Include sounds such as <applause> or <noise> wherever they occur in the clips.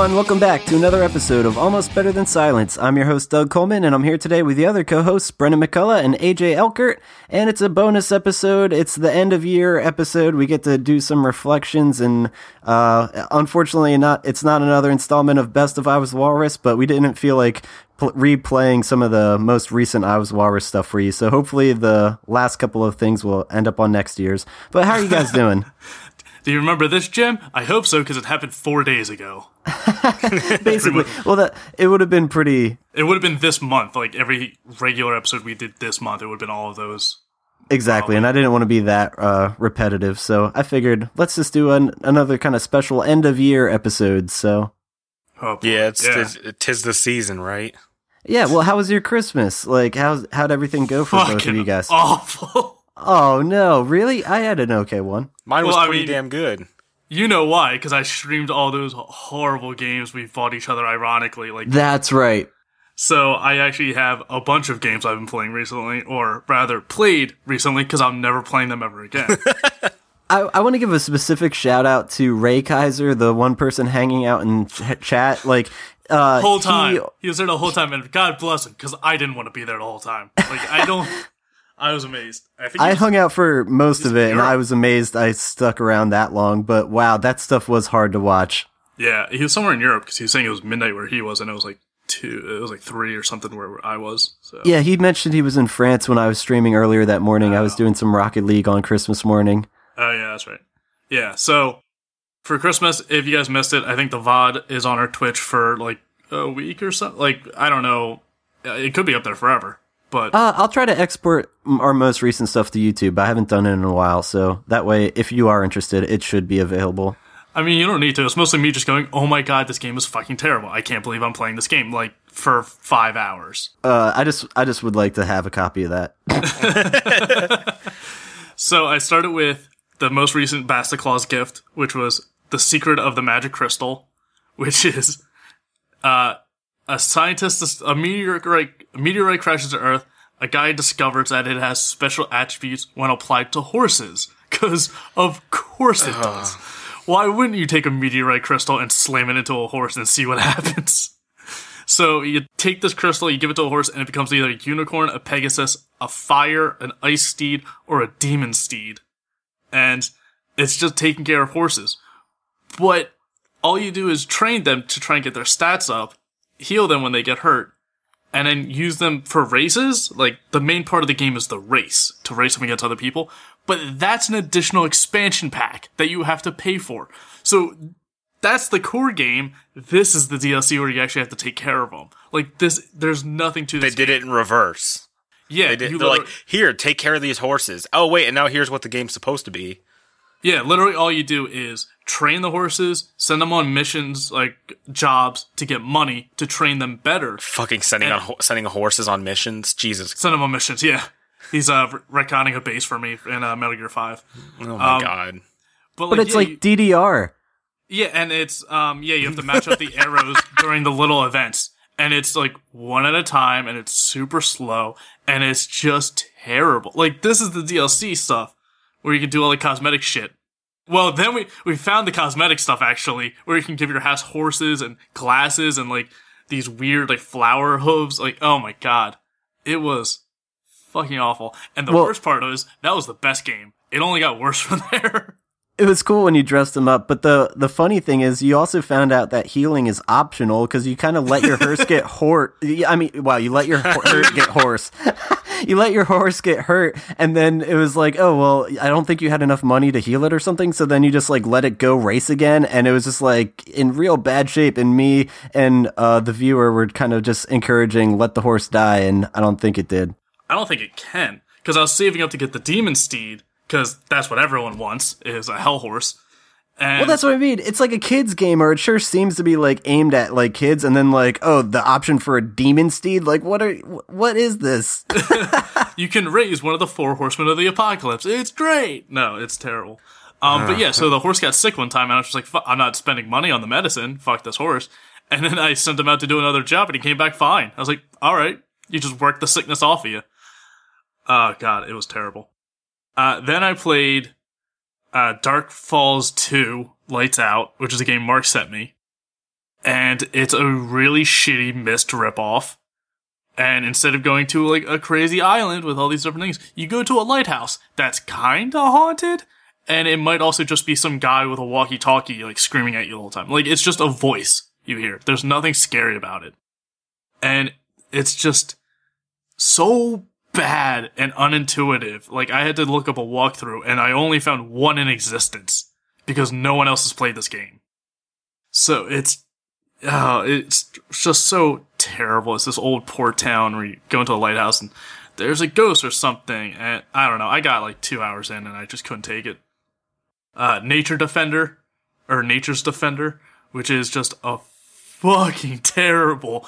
Everyone, welcome back to another episode of Almost Better Than Silence. I'm your host Doug Coleman, and I'm here today with the other co-hosts Brendan McCullough and AJ Elkert. And it's a bonus episode. It's the end of year episode. We get to do some reflections, and uh, unfortunately, not it's not another installment of Best of I Was Walrus, but we didn't feel like pl- replaying some of the most recent I Was Walrus stuff for you. So hopefully, the last couple of things will end up on next year's. But how are you guys <laughs> doing? Do you remember this, Jim? I hope so, because it happened four days ago. <laughs> <laughs> Basically, well, that it would have been pretty It would have been this month. Like every regular episode we did this month, it would have been all of those. Exactly, and I didn't want to be that uh, repetitive, so I figured let's just do an, another kind of special end of year episode. So, Oh. Yeah, it's yeah. Tis, tis the season, right? yeah, well, how was your Christmas? Like, how's how'd everything go for both of you guys? awful. <laughs> Oh no, really? I had an okay one. Mine was Well, I pretty mean- damn good. You know why? Because I streamed all those horrible games we fought each other ironically. Like That's right. so, I actually have a bunch of games I've been playing recently, or rather played recently, because I'm never playing them ever again. <laughs> I, I want to give a specific shout out to Ray Kaiser, the one person hanging out in ch- chat. Like, uh, whole he- He, was there the whole time, and God bless him, because I didn't want to be there the whole time. Like I don't. <laughs> I was amazed. I think. I was- hung out for most of it, and I was amazed I stuck around that long. But wow, that stuff was hard to watch. Yeah, he was somewhere in Europe because he was saying it was midnight where he was, and it was like two. It was like three or something where I was. So Yeah, he mentioned he was in France when I was streaming earlier that morning. I was oh. doing some Rocket League on Christmas morning. Oh yeah, that's right. Yeah. So for Christmas, if you guys missed it, I think the VOD is on our Twitch for like a week or something. Like I don't know. It could be up there forever. But Uh, I'll try to export our most recent stuff to YouTube. I haven't done it in a while, so that way, if you are interested, it should be available. I mean, you don't need to. It's mostly me just going, "Oh my god, this game is fucking terrible. I can't believe I'm playing this game like for five hours." Uh, I just, I just would like to have a copy of that. <laughs> So I started with the most recent Basta Claus gift, which was the secret of the magic crystal, which is uh, a scientist, a meteorite, a meteorite crashes to Earth. A guy discovers that it has special attributes when applied to horses, because of course it does. Why wouldn't you take a meteorite crystal and slam it into a horse and see what <laughs> happens? So you take this crystal, you give it to a horse, and it becomes either a unicorn, a pegasus, a fire, an ice steed, or a demon steed. And it's just taking care of horses. But all you do is train them to try and get their stats up, heal them when they get hurt, and then use them for races. Like the main part of the game is the race to race them against other people. But that's an additional expansion pack that you have to pay for. So that's the core game. This is the DLC where you actually have to take care of them. Like this, there's nothing to this. They did it in reverse. Yeah, They did, they're like, here, take care of these horses. Oh wait, and now here's what the game's supposed to be. Yeah, literally all you do is train the horses, send them on missions, like jobs to get money to train them better. Fucking sending on sending horses on missions. Jesus. Send them on missions. Yeah, he's uh re- retconning a base for me in uh, Metal Gear Five. Oh my Um, god. But, like, But it's yeah, like you- DDR. Yeah, and it's um yeah, you have to match up the arrows <laughs> during the little events. And it's like one at a time and it's super slow and it's just terrible. Like this is the DLC stuff where you can do all the cosmetic shit. Well, then we we found the cosmetic stuff actually where you can give your house horses and glasses and like these weird like flower hooves. Like oh my god. It was fucking awful. And the Well- worst part is that was the best game. It only got worse <laughs> from there. It was cool when you dressed them up, but the the funny thing is, you also found out that healing is optional because you kind of let your horse <laughs> get hurt. I mean, wow, you let your <laughs> hurt get horse. You let your <laughs> horse get hurt, and then it was like, oh well, I don't think you had enough money to heal it or something. So then you just like let it go race again, and it was just like in real bad shape. And me and uh, the viewer were kind of just encouraging, let the horse die, and I don't think it did. I don't think it can because I was saving up to get the demon steed because that's what everyone wants is a hell horse. And Well, that's what I mean. It's like a kids game, or it sure seems to be like aimed at like kids, and then like, oh, the option for a demon steed. Like, what are what is this? <laughs> you can raise one of the four horsemen of the apocalypse. It's great. No, it's terrible. Um, but yeah, so the horse got sick one time, and I was just like, "Fuck, I'm not spending money on the medicine. Fuck this horse. And then I sent him out to do another job, and he came back fine. I was like, all right, you just worked the sickness off of you. Oh god, it was terrible. Uh, then I played uh, Dark Falls 2 Lights Out, which is a game Mark sent me. and it's a really shitty Myst ripoff. And instead of going to like a crazy island with all these different things, you go to a lighthouse that's kinda haunted, and it might also just be some guy with a walkie-talkie like screaming at you the whole time. Like it's just a voice you hear. There's nothing scary about it. And it's just so bad and unintuitive. Like I had to look up a walkthrough and I only found one in existence because no one else has played this game. So it's oh, it's just so terrible. It's this old port town where you go into a lighthouse and there's a ghost or something. And I don't know. I got like two hours in and I just couldn't take it. Uh, Nature Defender or Nature's Defender, which is just a fucking <laughs> terrible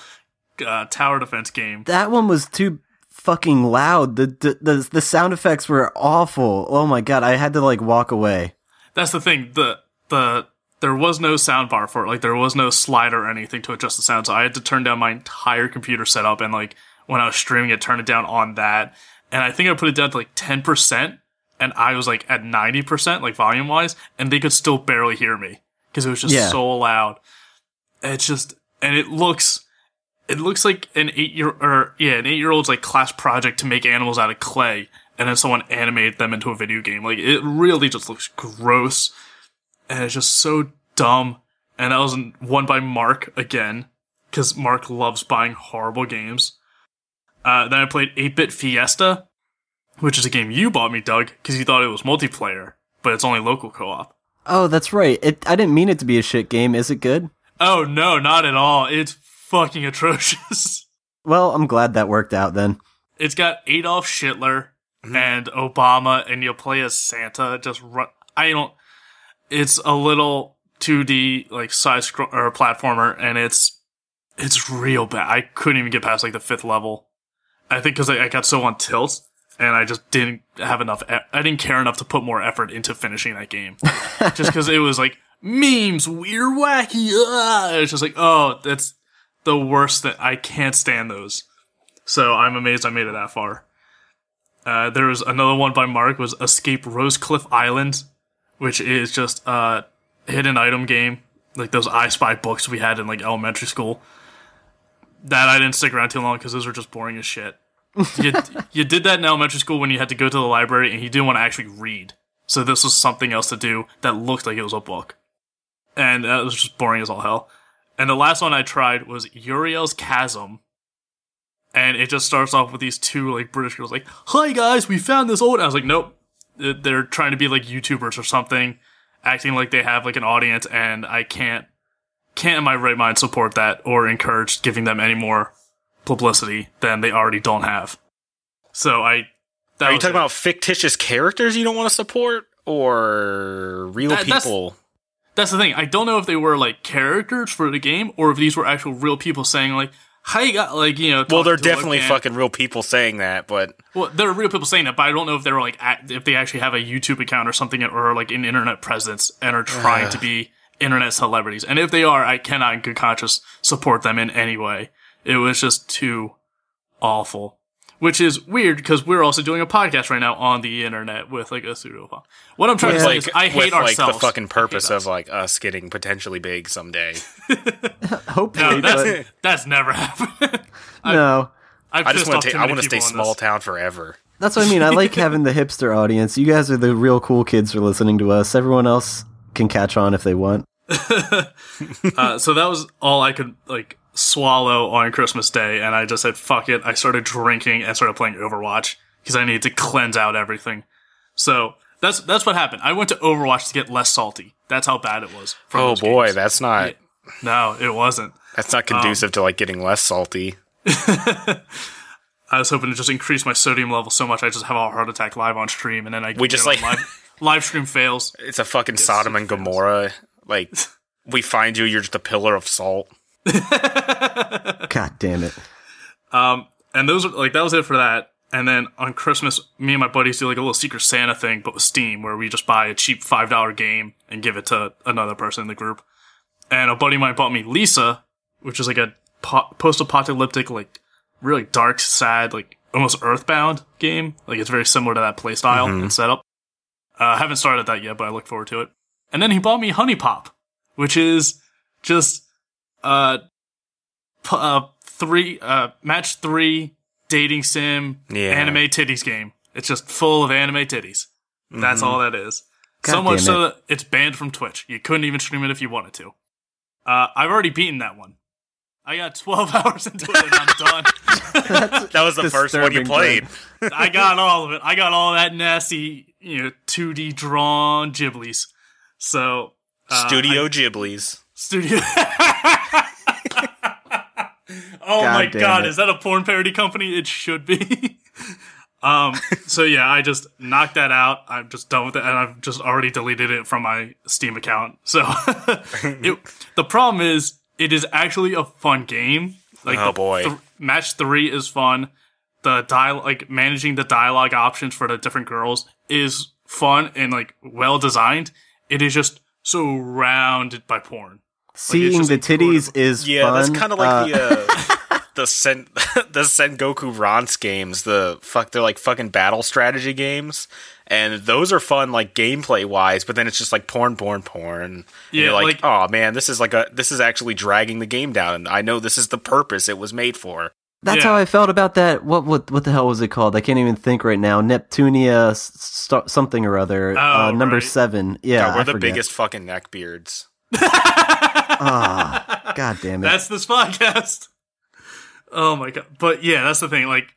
uh, tower defense game. That one was too fucking loud. The, the the the sound effects were awful. Oh my god, I had to like walk away. That's the thing. The the there was no sound bar for it. Like there was no slider or anything to adjust the sound. So I had to turn down my entire computer setup and like when I was streaming it, turn it down on that. And I think I put it down to like ten percent, and I was like at ninety percent, like volume wise, and they could still barely hear me because it was just Yeah. so loud. It's just and it looks it looks like an eight year or yeah, an eight year old's like class project to make animals out of clay, and then someone animated them into a video game. Like it really just looks gross, and it's just so dumb. And that was won by Mark again, because Mark loves buying horrible games. Uh, then I played 8-Bit Fiesta, which is a game you bought me, Doug, because you thought it was multiplayer, but it's only local co-op. Oh, that's right. It I didn't mean it to be a shit game. Is it good? Oh no, not at all. It's fucking atrocious. <laughs> Well, I'm glad that worked out then. it's got Adolf Hitler and Obama, and you'll play as Santa. Just run. I don't. It's a little 2D like side scroll or platformer, and it's it's real bad. I couldn't even get past like the fifth level. I think because I, I got so on tilt, and I just didn't have enough. E- I didn't care enough to put more effort into finishing that game, <laughs> just because it was like memes, weird, wacky. Ah! It's just like, oh, that's the worst. That I can't stand those. So I'm amazed I made it that far. Uh, there was another one by Mark was Escape Rosecliff Island, which is just a hidden item game, like those I Spy books we had in like elementary school. That I didn't stick around too long because those were just boring as shit. you, <laughs> you did that in elementary school when you had to go to the library and you didn't want to actually read. So this was something else to do that looked like it was a book. And that was just boring as all hell. And the last one I tried was Uriel's Chasm, and it just starts off with these two like British girls like, "Hi guys, we found this old." I was like, "Nope." They're- They're trying to be like YouTubers or something, acting like they have like an audience, and I can't can't in my right mind support that or encourage giving them any more publicity than they already don't have. So I. That Are you talking it. about fictitious characters you don't want to support, or real That- that's- people? That's the thing. I don't know if they were like characters for the game or if these were actual real people saying like, "Hi, you got like you know." Well, they're definitely fucking real people saying that, but Well, there are real people saying that, but I don't know if they were like act- if they actually have a YouTube account or something or like an internet presence and are trying to be internet celebrities. And if they are, I cannot in good conscience support them in any way. It was just too awful. Which is weird because we're also doing a podcast right now on the internet with like a pseudo phone. What I'm trying to say like is I hate with ourselves. like the fucking purpose of like us getting potentially big someday. <laughs> Hopefully, no, that's that's never <laughs> happened. no. I've I just want to. I want to stay small this. town forever. That's what I mean. I like <laughs> having the hipster audience. You guys are the real cool kids for listening to us. Everyone else can catch on if they want. Uh, so that was all I could like swallow on Christmas Day, and I just said fuck it. I started drinking and started playing Overwatch because I needed to cleanse out everything. So that's that's what happened. I went to Overwatch to get less salty. That's how bad it was. Oh boy, games. that's not no, it wasn't. that's not conducive um, to like getting less salty. <laughs> I was hoping to just increase my sodium level so much I just have a heart attack live on stream, and then I We just, like- live, <laughs> live stream fails. It's a fucking Sodom and Gomorrah. <laughs> Like we find you, you're just a pillar of salt. <laughs> God damn it. Um, and those are like that was it for that. And then on Christmas, me and my buddies do like a little Secret Santa thing, but with Steam, where we just buy a cheap five dollar game and give it to another person in the group. And a buddy of mine bought me Lisa, which is like a po- post-apocalyptic, like really dark, sad, like almost Earthbound game. Like it's very similar to that playstyle and setup. Uh, I haven't started that yet, but I look forward to it. And then he bought me Honey Pop, which is just uh, p- uh three uh match three dating sim Yeah. anime titties game. It's just full of anime titties. That's all that is. God so much damn so that it's banned from Twitch. You couldn't even stream it if you wanted to. Uh, I've already beaten that one. I got 12 <laughs> hours into it and I'm <laughs> done. <laughs> That was the first one you played. I got all of it. I got all that nasty, you know, 2D drawn Ghiblies. So, uh, Studio Ghibli's. Studio. Oh my god, it. is that a porn parody company? It should be. <laughs> um. So yeah, I just knocked that out. I'm just done with it, and I've just already deleted it from my Steam account. So, <laughs> it, the problem is, it is actually a fun game. Like, Oh, the boy. th- match three is fun. The dial, like managing the dialogue options for the different girls is fun and like well designed. It is just so surrounded by porn. Seeing just the titties is Yeah, fun. that's kind of like Uh, the uh, <laughs> the Sen <laughs> the Sengoku Rance games. The fuck, they're like fucking battle strategy games, and those are fun like gameplay wise. But then it's just like porn, porn, porn. And Yeah, you're like, like- oh man, this is like a this is actually dragging the game down. And I know this is the purpose it was made for. That's Yeah. how I felt about that. What what what the hell was it called? I can't even think right now. Neptunia st- something or other. uh, Oh, number right. seven. Yeah, God, we're I the forget. biggest fucking neckbeards. <laughs> Ah, God damn it! That's this podcast. Oh my god! But yeah, that's the thing. Like,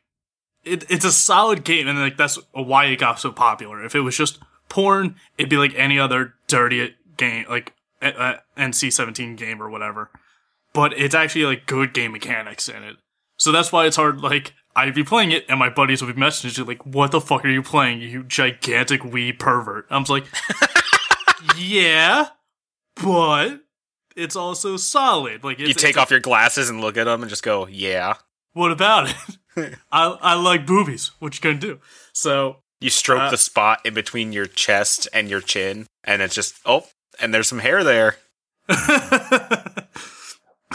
it, it's a solid game, and like that's why it got so popular. If it was just porn, it'd be like any other dirty game, like uh, NC seventeen game or whatever. But it's actually like good game mechanics in it, so that's why it's hard. Like, I'd be playing it, and my buddies would be messaging me like, "What the fuck are you playing, you gigantic wee pervert?" I'm like, <laughs> "Yeah, but." It's also solid. Like it's, You take off your glasses and look at them and just go, yeah. what about it? <laughs> I I like boobies. What you gonna do? So You stroke Uh, the spot in between your chest and your chin, and it's just oh, and there's some hair there. <laughs>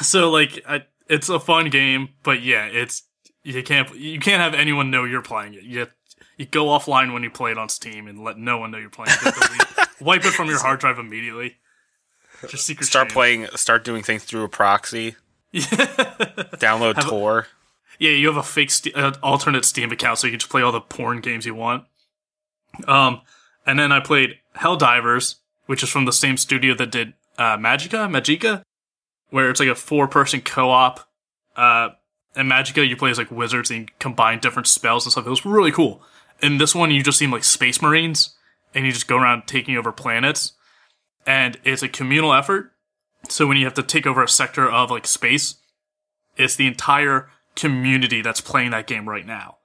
so like I, it's a fun game, but yeah, it's you can't you can't have anyone know you're playing it. You you go offline when you play it on Steam and let no one know you're playing it. <laughs> Wipe it from your hard drive immediately. <laughs> Just secret Start shame. playing, start doing things through a proxy. <laughs> Download Have a- Tor. Yeah, you have a fake Ste uh, alternate Steam account, so you can just play all the porn games you want. Um, and then I played Helldivers, which is from the same studio that did uh, Magicka, Magicka, where it's like a four-person co-op. Uh, and Magicka, you play as like wizards and you combine different spells and stuff. It was really cool. In this one, you just seem like space marines, and you just go around taking over planets. And it's a communal effort. So when you have to take over a sector of like space, it's the entire community that's playing that game right now.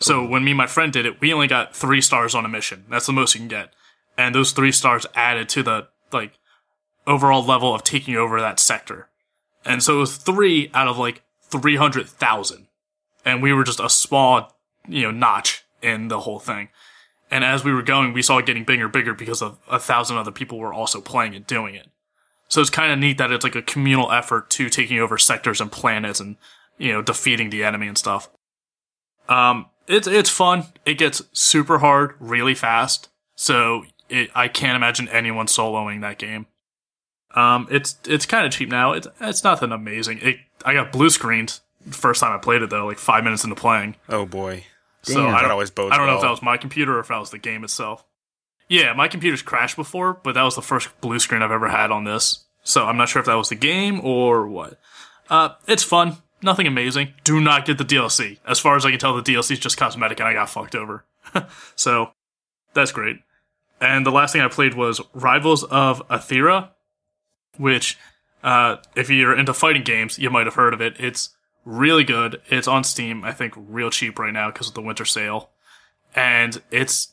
So when me and my friend did it, we only got three stars on a mission. That's the most you can get. And those three stars added to the like overall level of taking over that sector. And so it was three out of like 300,000. And we were just a small, you know, notch in the whole thing. And as we were going, we saw it getting bigger and bigger because of a thousand other people were also playing and doing it. So it's kind of neat that it's like a communal effort to taking over sectors and planets and, you know, defeating the enemy and stuff. Um, it's, it's fun. It gets super hard really fast. So it, I can't imagine anyone soloing that game. Um, it's, it's kind of cheap now. It's, it's nothing amazing. It, I got blue screened first time I played it though, like five minutes into playing. Oh boy. So Damn. I don't, always bodes I don't know if that was my computer or if that was the game itself. Yeah, my computer's crashed before, but that was the first blue screen I've ever had on this. So I'm not sure if that was the game or what. Uh, it's fun. Nothing amazing. Do not get the DLC. As far as I can tell, the DLC is just cosmetic and I got fucked over. <laughs> so that's great. And the last thing I played was Rivals of Aether, which, uh, if you're into fighting games, you might have heard of it. It's really good. It's on Steam, I think, real cheap right now because of the winter sale. And it's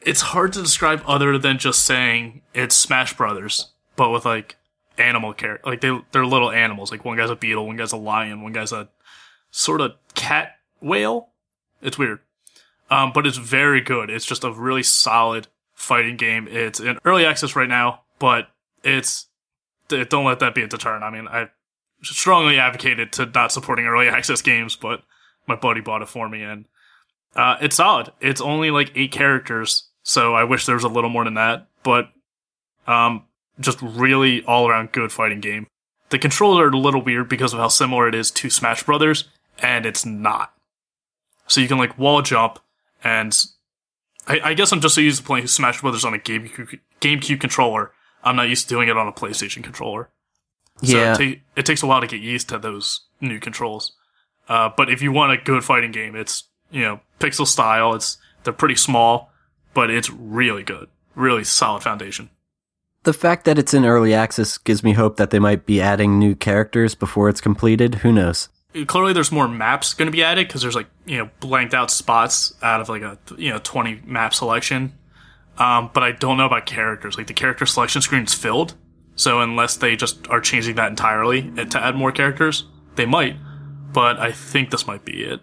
it's hard to describe other than just saying it's Smash Brothers, but with like animal character. Like they they're little animals. Like one guy's a beetle, one guy's a lion, one guy's a sort of cat whale. It's weird. Um, but it's very good. It's just a really solid fighting game. It's in early access right now, but it's don't let that be a deterrent. I mean, I strongly advocated to not supporting early access games, but my buddy bought it for me, and uh, it's solid. It's only like eight characters, so I wish there was a little more than that. But um, just really all around good fighting game. the controls are a little weird because of how similar it is to Smash Brothers, and it's not. So you can like wall jump, and I, I guess I'm just so used to playing Smash Brothers on a GameCube, GameCube controller. I'm not used to doing it on a PlayStation controller. So Yeah. it, ta- it takes a while to get used to those new controls. Uh, but if you want a good fighting game, it's you know pixel style. It's they're pretty small, but it's really good, really solid foundation. The fact that it's in early access gives me hope that they might be adding new characters before it's completed. Who knows? Clearly, there's more maps going to be added because there's like you know blanked out spots out of like a you know 20 map selection. Um, but I don't know about characters. Like the character selection screen is filled, so unless they just are changing that entirely to add more characters, they might. But I think this might be it.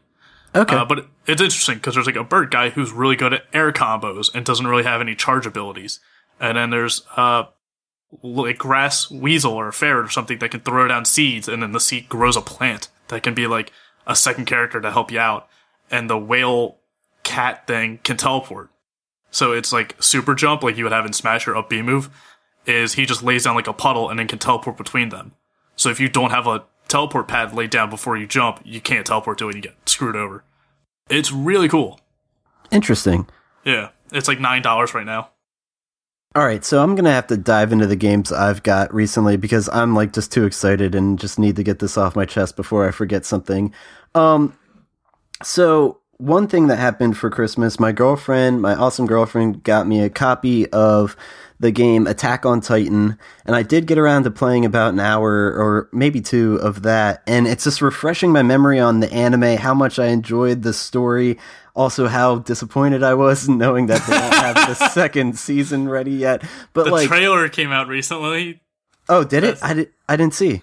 Okay. Uh, but it's interesting because there's like a bird guy who's really good at air combos and doesn't really have any charge abilities. And then there's uh like grass weasel or a ferret or something that can throw down seeds and then the seed grows a plant that can be like a second character to help you out. And the whale cat thing can teleport. So it's like super jump like you would have in Smash or up B move is he just lays down like a puddle and then can teleport between them. So if you don't have a teleport pad laid down before you jump, you can't teleport to it and you get screwed over. It's really cool. Interesting. Yeah. It's like nine dollars right now. All right, so I'm gonna have to dive into the games I've got recently because I'm like just too excited and just need to get this off my chest before I forget something. Um, so one thing that happened for Christmas, my girlfriend, my awesome girlfriend, got me a copy of the game Attack on Titan, and I did get around to playing about an hour or maybe two of that, and it's just refreshing my memory on the anime, how much I enjoyed the story, also how disappointed I was <laughs> knowing that they don't have the <laughs> second season ready yet. But The like, trailer came out recently oh, did it? I did. I didn't see.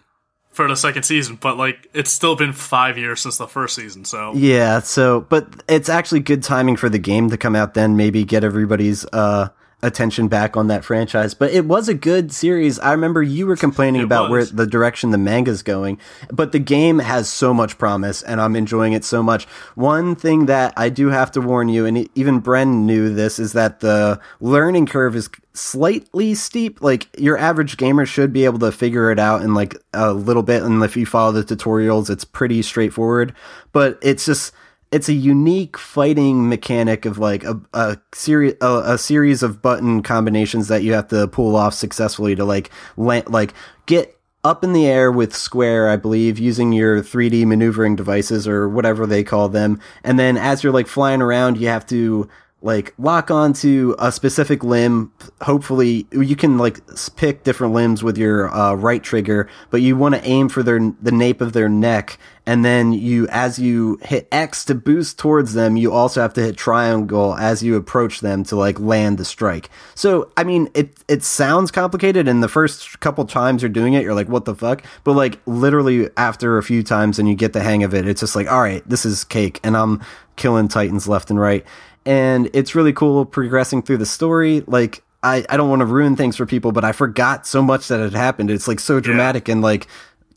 For the second season, but like it's still been five years since the first season, so. Yeah, so but it's actually good timing for the game to come out then, maybe get everybody's uh attention back on that franchise. But it was a good series. I remember you were complaining It about where the direction the manga's going, but the game has so much promise and I'm enjoying it so much. One thing that I do have to warn you and even Bren knew this is that the learning curve is slightly steep. Like your average gamer should be able to figure it out in like a little bit and if you follow the tutorials it's pretty straightforward, but it's just it's a unique fighting mechanic of like a, a series a, a series of button combinations that you have to pull off successfully to like like get up in the air with square i believe using your 3d maneuvering devices or whatever they call them. And then as you're like flying around you have to like lock onto a specific limb. Hopefully you can like pick different limbs with your uh, right trigger but you want to aim for their the nape of their neck and then you as you hit x to boost towards them you also have to hit triangle as you approach them to like land the strike. So i mean it it sounds complicated and the first couple times you're doing it you're like what the fuck? But like literally after a few times and you get the hang of it it's just like all right this is cake and i'm killing titans left and right and it's really cool progressing through the story. Like I, I don't want to ruin things for people, but I forgot so much that had happened. It's like so dramatic and like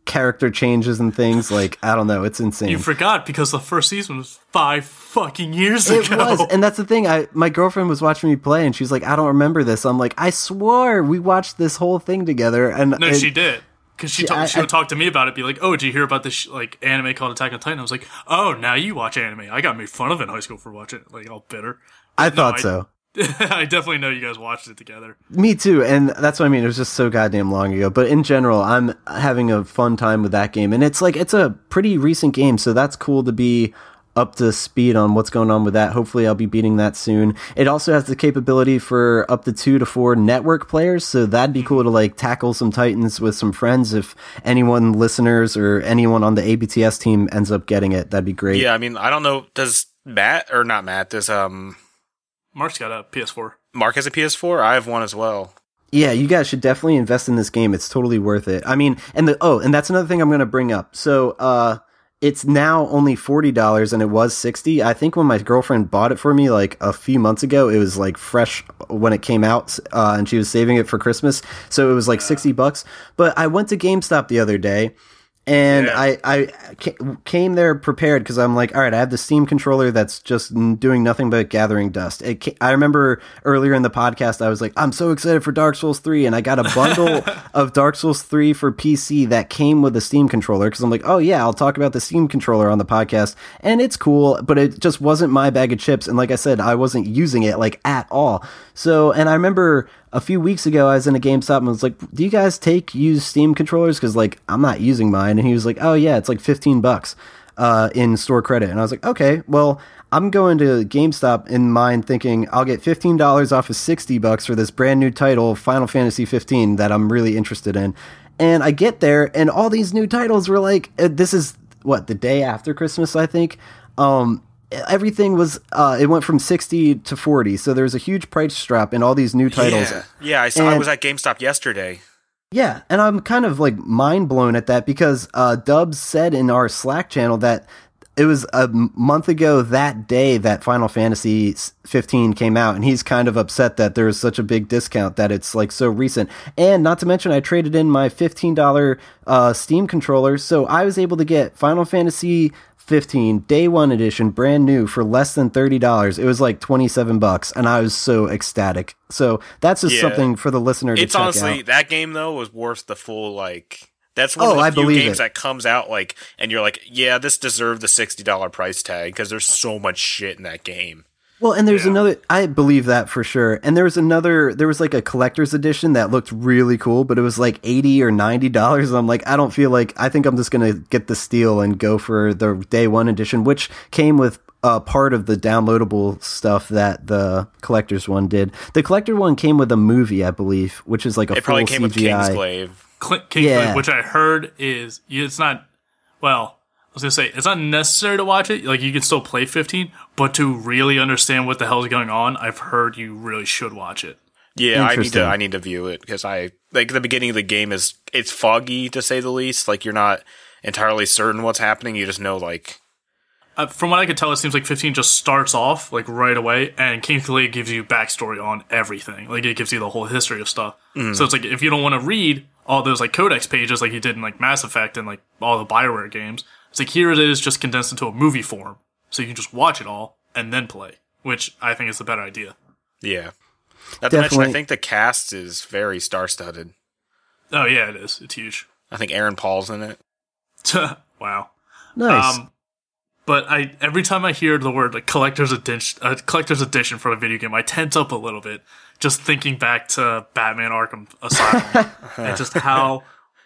character changes and things. <laughs> Like I don't know, it's insane. you forgot because the first season was five fucking years it ago. was, and that's the thing. I my girlfriend was watching me play, and she's like, "I don't remember this." I'm like, "I swore we watched this whole thing together." And no, and- she did. Because she, Yeah, she would talk to me about it, be like, "Oh, did you hear about this sh- like anime called Attack on Titan?" I was like, "Oh, now you watch anime." I got made fun of in high school for watching it, like all bitter. I No, thought I- so. <laughs> I definitely know you guys watched it together. Me too, and that's what I mean. It was just so goddamn long ago. But in general, I'm having a fun time with that game, and it's like it's a pretty recent game, so that's cool to be up to speed on what's going on with that. Hopefully, I'll be beating that soon. It also has the capability for up to two to four network players, so that'd be cool to like tackle some titans with some friends. If anyone listeners or anyone on the ABTS team ends up getting it, that'd be great. Yeah, I mean, I don't know. Does Matt or not Matt? Does um Mark's got a PS4. Mark has a PS4? I have one as well. Yeah, you guys should definitely invest in this game. It's totally worth it. I mean, and the oh, and that's another thing I'm going to bring up. So, uh it's now only $40 and it was 60. I think when my girlfriend bought it for me like a few months ago, it was like fresh when it came out uh, and she was saving it for Christmas. So it was like 60 bucks. But I went to GameStop the other day And Yeah. I, I came there prepared because I'm like, all right, I have the Steam controller that's just doing nothing but gathering dust. It ca- I remember earlier in the podcast, I was like, I'm so excited for Dark Souls 3. And I got a bundle <laughs> of Dark Souls 3 for PC that came with the Steam controller because I'm like, oh, yeah, I'll talk about the Steam controller on the podcast. And it's cool, but it just wasn't my bag of chips. And like I said, I wasn't using it like at all. So, and I remember a few weeks ago, I was in a GameStop and I was like, "Do you guys take used Steam controllers? Because like I'm not using mine." And he was like, "Oh yeah, it's like 15 bucks uh, in store credit." And I was like, "Okay, well." I'm going to GameStop in mind thinking I'll get $15 off of 60 bucks for this brand new title, Final Fantasy 15, that I'm really interested in. And I get there, and all these new titles were like, uh, this is what, the day after Christmas, I think. Um, everything was uh, it went from 60 to 40 so there was a huge price drop in all these new titles Yeah, yeah. I saw. I was at GameStop yesterday. yeah, and I'm kind of like mind blown at that because uh, Dubs said in our Slack channel that it was a month ago that day that Final Fantasy 15 came out, and he's kind of upset that there is such a big discount that it's like so recent. And not to mention, I traded in my $15 uh, Steam controller, so I was able to get Final Fantasy 15 day one edition brand new for less than $30 it was like 27 bucks and i was so ecstatic so that's just Yeah. something for the listener to It's check honestly out that game though was worth the full like. That's one Oh, of the I few games it. that comes out like, and you're like, yeah, this deserved the sixty dollar price tag because there's so much shit in that game. Well, and there's Yeah. another. I believe that for sure. And there was another. There was like a collector's edition that looked really cool, but it was like eighty or ninety dollars. I'm like, I don't feel like. I think I'm just gonna get the steal and go for the day one edition, which came with uh, part of the downloadable stuff that the collector's one did. The collector one came with a movie, I believe, which is like a It full probably came with CGI. Kingsglaive. Cl- Kingsglaive, Yeah. which I heard is it's not. Well, I was gonna say it's not necessary to watch it. Like you can still play 15, but to really understand what the hell is going on, I've heard you really should watch it. Yeah, I need to. I need to view it because I like the beginning of the game is it's foggy to say the least. Like you're not entirely certain what's happening. You just know like Uh, from what I could tell, it seems like 15 just starts off like right away, and King Kingsglaive gives you backstory on everything. Like it gives you the whole history of stuff. So it's like if you don't want to read all those like codex pages like you did in like Mass Effect and like all the Bioware games, it's like here it is just condensed into a movie form, so you can just watch it all and then play, which I think is the better idea. yeah. Not to mention, I think the cast is very star studded. Oh yeah, it is. It's huge. <laughs> I think Aaron Paul's in it. wow. Nice. Um, but I every time I hear the word like collector's edition, uh, collector's edition for a video game, I tense up a little bit just thinking back to Batman Arkham Asylum <laughs> and just how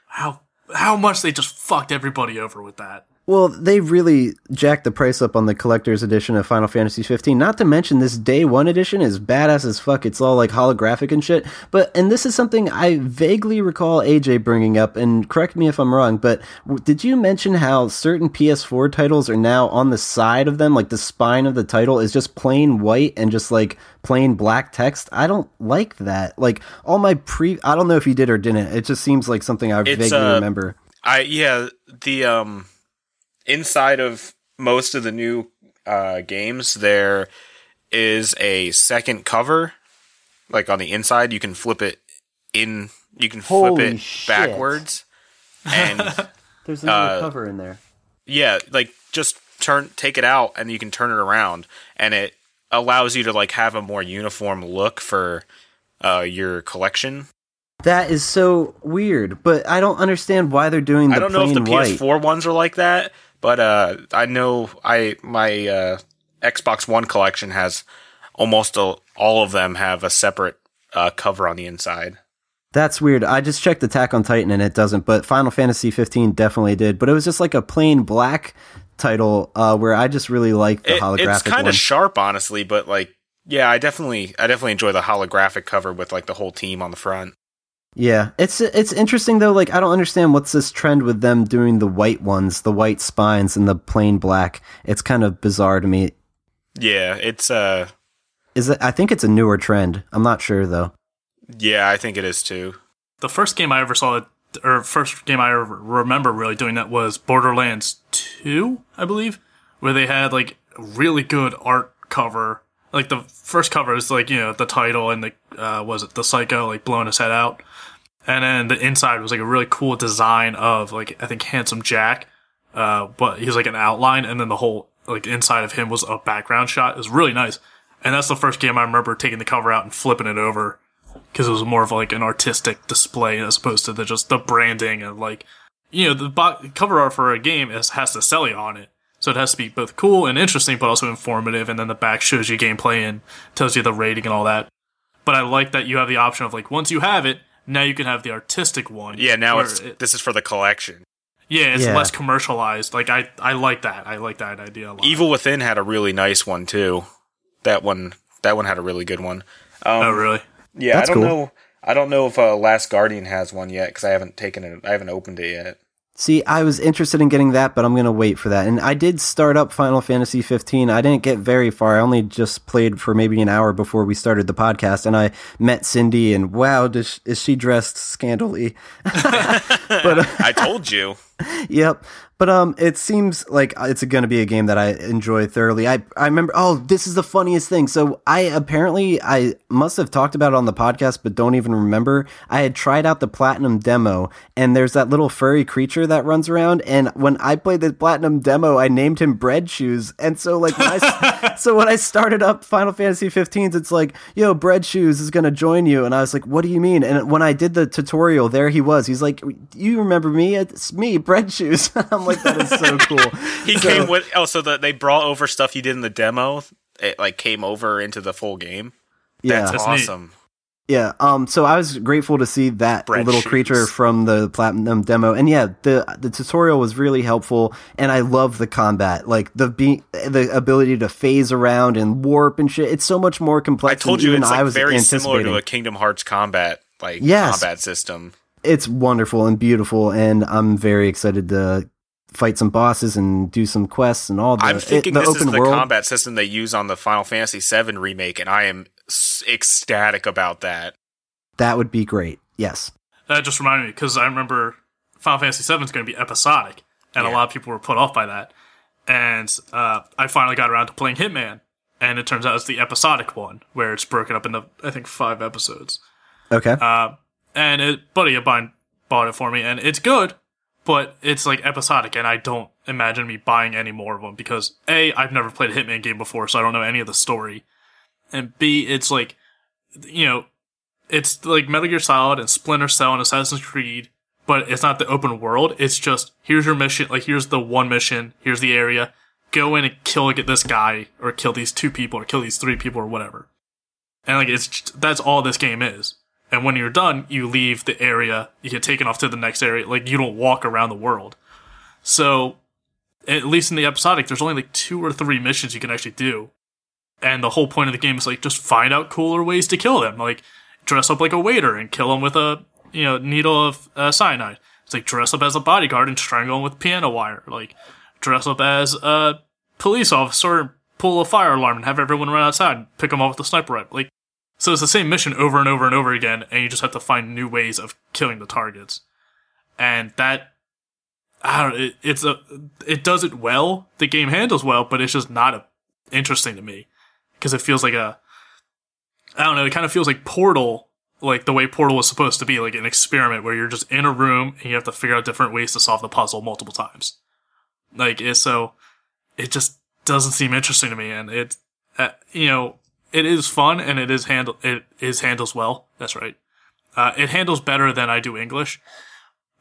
how how much they just fucked everybody over with that. Well, they really jacked the price up on the collector's edition of Final Fantasy 15. Not to mention this day one edition is badass as fuck. It's all like holographic and shit. But and this is something I vaguely recall AJ bringing up. And correct me if I'm wrong. But w- did you mention how certain PS4 titles are now on the side of them, like the spine of the title is just plain white and just like plain black text? I don't like that. Like all my pre, I don't know if you did or didn't. It just seems like something I It's, vaguely uh, remember. I yeah the um inside of most of the new uh games there is a second cover like on the inside you can flip it in you can flip Holy it shit. backwards and <laughs> There's another uh, cover in there. yeah like just turn take it out and you can turn it around and it allows you to like have a more uniform look for uh your collection That is so weird, but I don't understand why they're doing the I don't know plain if the white. PS4 ones are like that, but uh, I know I my uh, Xbox One collection has almost a, all of them have a separate uh, cover on the inside. That's weird. I just checked Attack on Titan and it doesn't, but Final Fantasy 15 definitely did. But it was just like a plain black title uh, where I just really like the It- holographic it's kind of sharp, honestly, but like yeah, I definitely I definitely enjoy the holographic cover with like the whole team on the front. Yeah, it's it's interesting though. Like I don't understand what's this trend with them doing the white ones, the white spines, and the plain black. It's kind of bizarre to me. Yeah, it's uh Is it? I think it's a newer trend. I'm not sure though. yeah, I think it is too. The first game I ever saw, it or first game I ever remember really doing that was Borderlands 2, I believe, where they had like really good art cover. Like the first cover is like, you know, the title and the, uh, was it the psycho, like blowing his head out. And then the inside was like a really cool design of like I think handsome Jack, uh, but he's like an outline, and then the whole like inside of him was a background shot. It was really nice, and that's the first game I remember taking the cover out and flipping it over because it was more of like an artistic display as opposed to the just the branding and like you know the bo- cover art for a game is, has to sell you on it. So it has to be both cool and interesting, but also informative. And then the back shows you gameplay and tells you the rating and all that. But I like that you have the option of like once you have it, now you can have the artistic one. Yeah, now it's it- this is for the collection. yeah, it's Yeah. less commercialized. Like I, I like that. I like that idea a lot. Evil Within had a really nice one too. That one, that one had a really good one. Um, Oh, really? Yeah, That's I don't cool. know. I don't know if uh, Last Guardian has one yet because I haven't taken it. I haven't opened it yet. See, I was interested in getting that, but I'm going to wait for that. And I did start up Final Fantasy 15. I didn't get very far. I only just played for maybe an hour before we started the podcast, and I met Cindy, and wow, does, is she dressed scandally? <laughs> but <laughs> I told you. <laughs> yep. But um, it seems like it's going to be a game that I enjoy thoroughly. I I remember. Oh, this is the funniest thing. So I apparently I must have talked about it on the podcast, but don't even remember. I had tried out the platinum demo, and there's that little furry creature that runs around. And when I played the platinum demo, I named him Bread Shoes. And so like when I <laughs> so when I started up Final Fantasy 15, it's like, yo, Bread Shoes is going to join you, and I was like, what do you mean? And when I did the tutorial, there he was. He's like, you remember me? It's me, Bread Shoes. <laughs> I'm like, that is so cool. <laughs> He So- came with. Oh, so that they brought over stuff you did in the demo. It like came over into the full game. Yeah, That's That's neat. awesome. yeah. Um, so I was grateful to see that Bread little shoes. creature from the platinum demo, and yeah, the the tutorial was really helpful, and I love the combat, like the be- the ability to phase around and warp and shit. It's so much more complex. I told than you even it's I like was very similar to a Kingdom Hearts combat like Yes. combat system. it's wonderful and beautiful, and I'm very excited to fight some bosses and do some quests and all the, I'm thinking it, the this is open the world. combat system they use on the Final Fantasy VII remake, and I am ecstatic about that. That would be great. Yes. That just reminded me because I remember Final Fantasy VII is going to be episodic, and a lot of people were put off by that. And uh, I finally got around to playing Hitman, and it turns out it's the episodic one where it's broken up into I think five episodes. Okay. Uh, and it, buddy of mine bought it for me, and it's good, but it's like episodic, and I don't imagine me buying any more of them because a I've never played a Hitman game before, so I don't know any of the story, and b it's like, you know, it's like Metal Gear Solid and Splinter Cell and Assassin's Creed, but it's not the open world. It's just here's your mission, like here's the one mission, here's the area, go in and kill get this guy or kill these two people or kill these three people or whatever, and like it's just, that's all this game is. And when you're done, you leave the area, you get taken off to the next area. Like you don't walk around the world. So, at least in the episodic, there's only like two or three missions you can actually do. And the whole point of the game is like just find out cooler ways to kill them. Like dress up like a waiter and kill them with a you know needle of uh, cyanide. It's like dress up as a bodyguard and strangle them with piano wire. Like dress up as a police officer and pull a fire alarm and have everyone run outside and pick them off with a sniper rifle. Like so it's the same mission over and over and over again, and you just have to find new ways of killing the targets. And that, I don't. It, it's a. It does it well. The game handles well, but it's just not a, interesting to me because it feels like a. I don't know. It kind of feels like Portal, like the way Portal was supposed to be, like an experiment where you're just in a room and you have to figure out different ways to solve the puzzle multiple times. Like so, it just doesn't seem interesting to me, and it, uh, you know, it is fun and it is handle it is handles well. That's right. Uh, it handles better than I do English.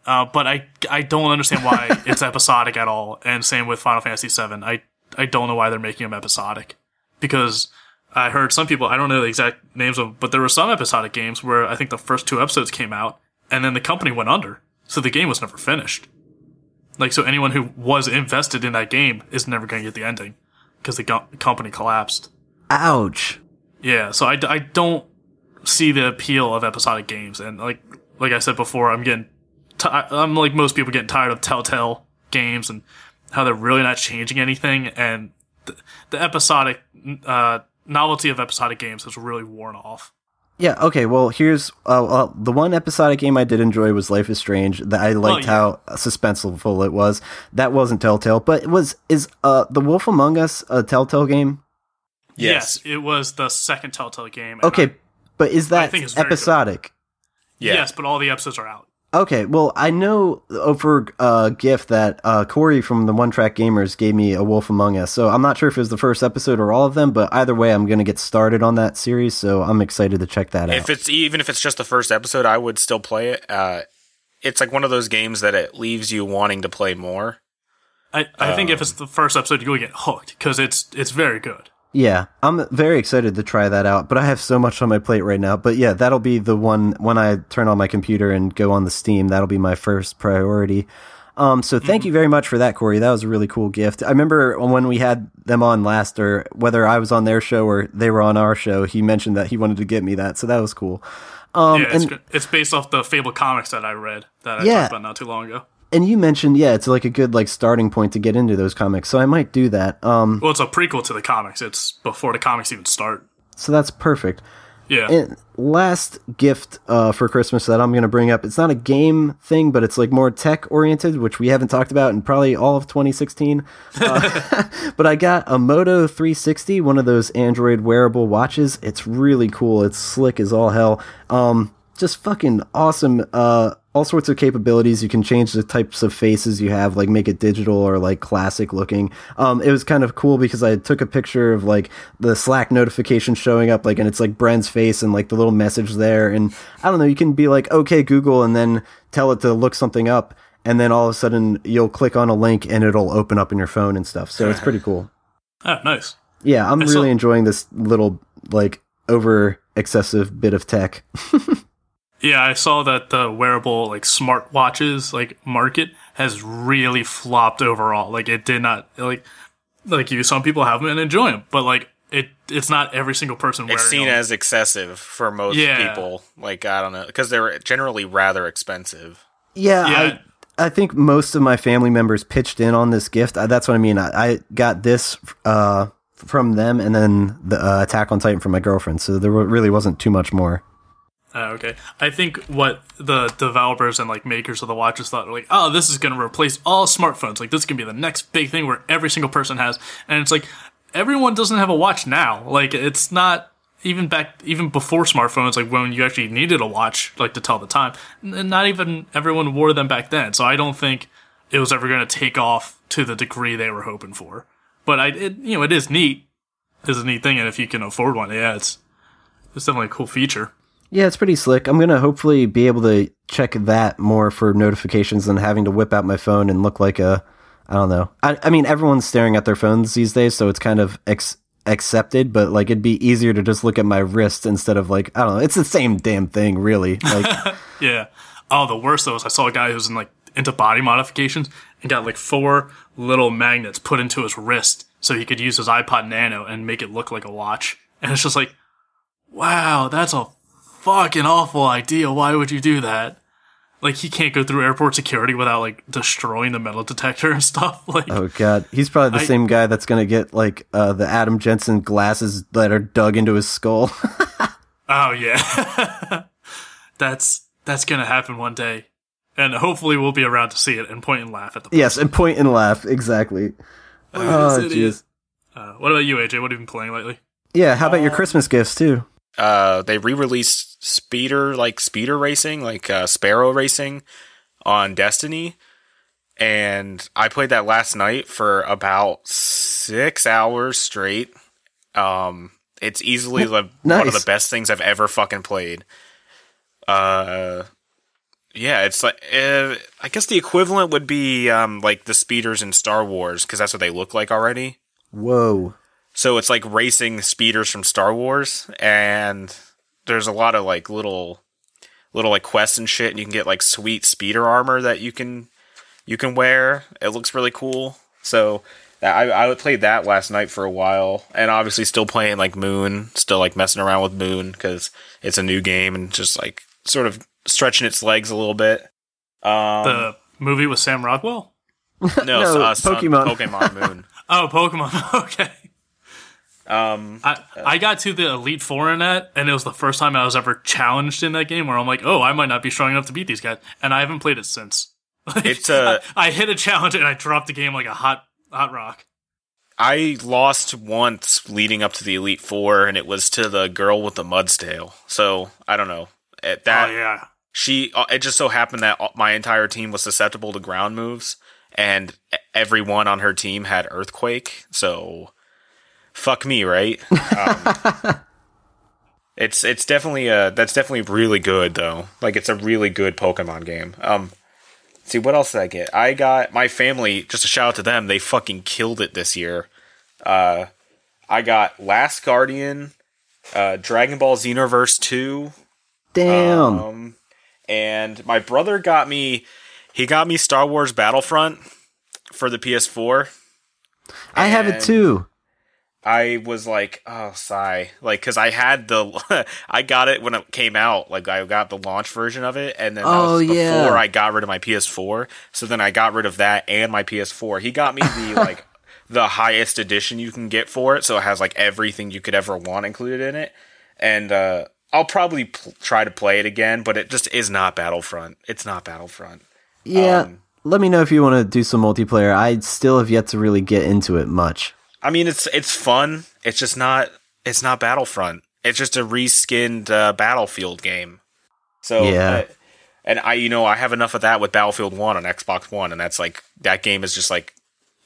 Uh, but I I don't understand why <laughs> it's episodic at all. And same with Final Fantasy VII. I I don't know why they're making them episodic because I heard some people I don't know the exact names of, them, but there were some episodic games where I think the first two episodes came out and then the company went under, so the game was never finished. Like so, anyone who was invested in that game is never going to get the ending because the co- company collapsed. Ouch. Yeah, so I, I don't see the appeal of episodic games, and like like I said before, I'm getting t- I'm like most people getting tired of Telltale games and how they're really not changing anything, and the, the episodic uh, novelty of episodic games has really worn off. Yeah. Okay. Well, here's uh, uh, the one episodic game I did enjoy was Life is Strange. That I liked yeah. how suspenseful it was. That wasn't Telltale, but it was is uh the Wolf Among Us a Telltale game? Yes. it was the second Telltale game. Okay, I- but is I that think it's episodic? Yeah. Yes, but all the episodes are out. Okay, well, I know over uh, GIF that uh, Corey from the One Track Gamers gave me A Wolf Among Us, so I'm not sure if it was the first episode or all of them, but either way, I'm going to get started on that series, so I'm excited to check that If out. If it's even if it's just the first episode, I would still play it. Uh, it's like one of those games that it leaves you wanting to play more. I, I think if it's the first episode, you'll get hooked because it's it's very good. Yeah, I'm very excited to try that out, but I have so much on my plate right now. But yeah, that'll be the one when I turn on my computer and go on the Steam. That'll be my first priority. Um, so thank you very much for that, Corey. That was a really cool gift. I remember when we had them on last, or whether I was on their show or they were on our show, he mentioned that he wanted to get me that, so that was cool. Um, yeah, it's, and it's based off the Fable comics that I read that I Yeah. talked about not too long ago. And you mentioned yeah, it's like a good like starting point to get into those comics, so I might do that. Um, Well, it's a prequel to the comics. It's before the comics even start. so that's perfect. Yeah. And last gift uh, for Christmas that I'm going to bring up, it's not a game thing, but it's like more tech oriented, which we haven't talked about in probably all of 2016. Uh, <laughs> but I got a Moto 360, one of those Android wearable watches. It's really cool. It's slick as all hell. Um, just fucking awesome. Uh, all sorts of capabilities. You can change the types of faces you have, like make it digital or like classic looking. Um, it was kind of cool because I took a picture of like the Slack notification showing up, like, and it's like Bren's face and like the little message there. And I don't know, you can be like, okay, Google, and then tell it to look something up. And then all of a sudden you'll click on a link and it'll open up in your phone and stuff. So it's pretty cool. oh, <laughs> nice. Yeah, I'm really enjoying this little like over excessive bit of tech. <laughs> Yeah, I saw that the wearable like smartwatches like market has really flopped overall. Like it did not like like you. Some people have them and enjoy them, but like it it's not every single person wearing It's seen them. as excessive for most Yeah. people. Like I don't know, because they're generally rather expensive. Yeah, Yeah. I, I think most of my family members pitched in on this gift. I, that's what I mean. I, I got this uh, from them, and then the uh, Attack on Titan from my girlfriend. So there wa- really wasn't too much more. Oh, okay. I think what the developers and like makers of the watches thought were like, oh, this is going to replace all smartphones. Like this can be the next big thing where every single person has. And it's like everyone doesn't have a watch now. Like it's not even back even before smartphones like when you actually needed a watch like to tell the time. And not even everyone wore them back then. So I don't think it was ever going to take off to the degree they were hoping for. But I it, you know, it is neat. It's a neat thing and if you can afford one, yeah, it's it's definitely a cool feature. Yeah, it's pretty slick. I'm gonna hopefully be able to check that more for notifications than having to whip out my phone and look like a, I don't know. I, I mean, everyone's staring at their phones these days, so it's kind of ex- accepted. But like, it'd be easier to just look at my wrist instead of like, I don't know. It's the same damn thing, really. Like, <laughs> Yeah. Oh, the worst though is I saw a guy who's in like into body modifications and got like four little magnets put into his wrist so he could use his iPod Nano and make it look like a watch. And it's just like, wow, that's a fucking awful idea. Why would you do that? Like he can't go through airport security without like destroying the metal detector and stuff. <laughs> Like, oh god, he's probably the I- same guy that's gonna get like uh, the Adam Jensen glasses that are dug into his skull. <laughs> oh yeah, <laughs> that's that's gonna happen one day, and hopefully we'll be around to see it and point and laugh at the. yes, and point and laugh exactly. Oh idiot. jeez. Uh, what about you, AJ? What have you been playing lately? Yeah, how about your Christmas gifts too? Uh, they re-released speeder like speeder racing, like uh, Sparrow racing on Destiny, and I played that last night for about six hours straight. Um, it's easily the, <laughs> one of the best things I've ever fucking played. Uh, yeah, it's like uh, I guess the equivalent would be um like the speeders in Star Wars because that's what they look like already. Whoa. So it's like racing speeders from Star Wars, and there's a lot of like little, little like quests and shit, and you can get like sweet speeder armor that you can, you can wear. It looks really cool. So I I played that last night for a while, and obviously still playing like Moon, still like messing around with Moon because it's a new game and just like sort of stretching its legs a little bit. Um, The movie with Sam Rockwell? no, <laughs> No, uh, Sun- Pokemon. Pokemon Moon. <laughs> Oh, Pokemon. <laughs> okay. Um, I, I got to the Elite Four in that, and it was the first time I was ever challenged in that game where I'm like, oh, I might not be strong enough to beat these guys. And I haven't played it since. <laughs> Like, It's, uh, I, I hit a challenge and I dropped the game like a hot hot rock. I lost once leading up to the Elite Four, and it was to the girl with the Mudsdale. So I don't know. At that oh, yeah. she uh, it just so happened that my entire team was susceptible to ground moves and everyone on her team had earthquake so fuck me right <laughs> um, it's it's definitely a that's definitely really good though like it's a really good pokemon game um see what else did i get i got my family just a shout out to them they fucking killed it this year uh i got last guardian uh dragon ball xenoverse 2 Damn. um, and my brother got me, he got me Star Wars Battlefront for the PS4. I have it too. I was like, oh, sigh. Like, cause I had the, <laughs> I got it when it came out. Like, I got the launch version of it. And then Oh, was before yeah. I got rid of my PS4. So then I got rid of that and my PS4. He got me the, <laughs> like, the highest edition you can get for it. So it has, like, everything you could ever want included in it. And, uh, I'll probably pl- try to play it again, but it just is not Battlefront. It's not Battlefront. Yeah. um, Let me know if you want to do some multiplayer. I still have yet to really get into it much. I mean, it's it's fun. It's just not. It's not Battlefront. It's just a reskinned uh, Battlefield game. So Yeah. uh, and I, you know, I have enough of that with Battlefield One on Xbox One, and that's like that game is just like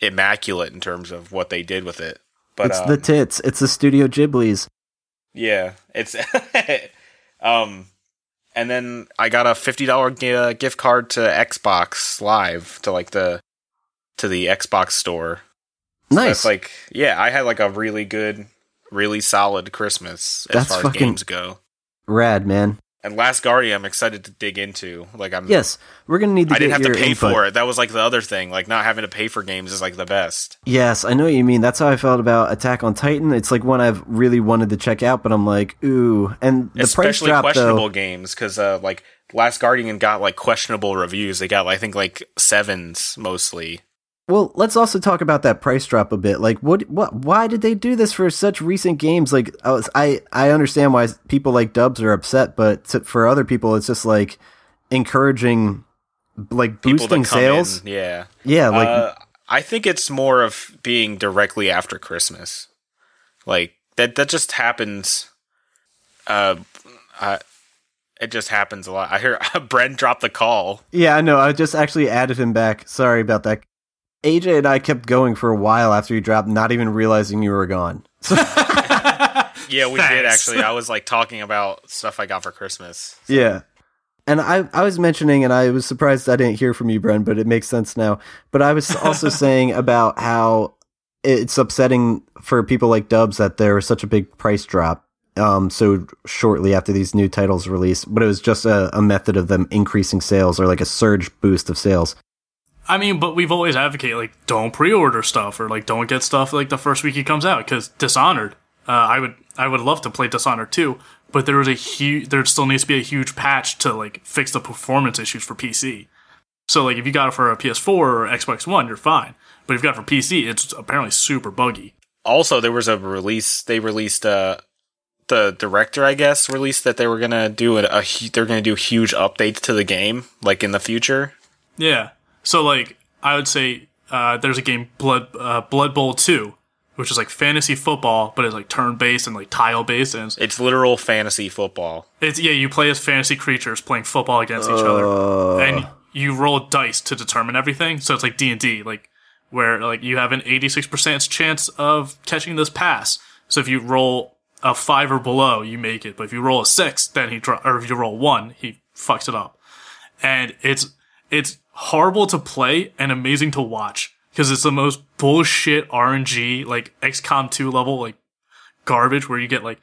immaculate in terms of what they did with it. But it's um, the tits. It's the Studio Ghibli's. yeah, it's <laughs> um, and then I got a fifty dollar uh, gift card to Xbox Live to like the to the Xbox store. So Nice. Like, yeah, I had like a really good, really solid Christmas as That's far fucking- as games go. Rad, man. And Last Guardian, I'm excited to dig into. Like, I'm. Yes, we're gonna need to I didn't have to pay input. for it. That was like the other thing. Like, not having to pay for games is like the best. Yes, I know what you mean. That's how I felt about Attack on Titan. It's like one I've really wanted to check out, but I'm like, ooh. And the Especially drop questionable though. games, because uh, like Last Guardian got like questionable reviews. They got, I think, like sevens mostly. Well, let's also talk about that price drop a bit. Like, what, what, why did they do this for such recent games? Like, I, was, I, I understand why people like Dubs are upset, but to, for other people, it's just like encouraging, like People boosting sales. in, yeah. Yeah, like uh, I think it's more of being directly after Christmas. Like that that just happens uh I it just happens a lot. I hear <laughs> Bren dropped the call. Yeah, I know. I just actually added him back. Sorry about that. AJ and I kept going for a while after you dropped, not even realizing you were gone. <laughs> Yeah, we did actually. I was like talking about stuff I got for Christmas. Yeah. And I, I was mentioning, and I was surprised I didn't hear from you, Bren, but it makes sense now. But I was also <laughs> saying about how it's upsetting for people like Dubs that there was such a big price drop um, so shortly after these new titles released, but it was just a, a method of them increasing sales or like a surge boost of sales. I mean, but we've always advocated like don't pre-order stuff or like don't get stuff like the first week it comes out because Dishonored. Uh, I would I would love to play Dishonored too, but there was a huge there still needs to be a huge patch to like fix the performance issues for PC. So like if you got it for a PS4 or Xbox One, you're fine. But if you got it for PC, it's apparently super buggy. Also, there was a release. They released uh the director, I guess, released that they were gonna do a, a they're gonna do huge updates to the game, like in the future. Yeah. So like I would say uh, there's a game Blood uh, Blood Bowl two, which is like fantasy football, but it's like turn based and like tile based, and it's, It's literal fantasy football. it's yeah you play as fantasy creatures playing football against each other, and you roll dice to determine everything. So it's like D and D, like where like you have an 86 percent chance of catching this pass. So if you roll a five or below, you make it. But if you roll a six, then he dro- or if you roll one, he fucks it up. And it's it's horrible to play and amazing to watch because it's the most bullshit RNG like XCOM 2 level like garbage where you get like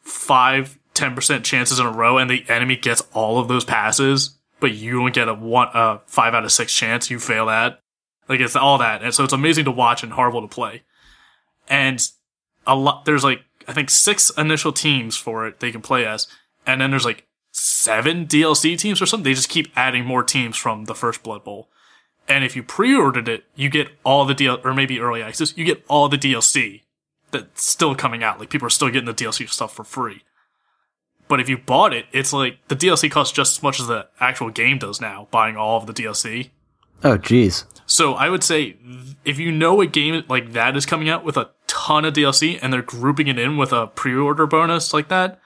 five, 10% chances in a row and the enemy gets all of those passes, but you don't get a one, uh, five out of six chance. You fail that. Like it's all that. And so it's amazing to watch and horrible to play. And a lot, there's like, I think six initial teams for it they can play as. And then there's like seven DLC teams or something. They just keep adding more teams from the first Blood Bowl. And if you pre-ordered it, you get all the DL, or maybe early access, you get all the DLC that's still coming out. Like people are still getting the DLC stuff for free. But if you bought it, it's like the DLC costs just as much as the actual game does now, buying all of the DLC. Oh, geez. So I would say if you know a game like that is coming out with a ton of DLC and they're grouping it in with a pre-order bonus like that,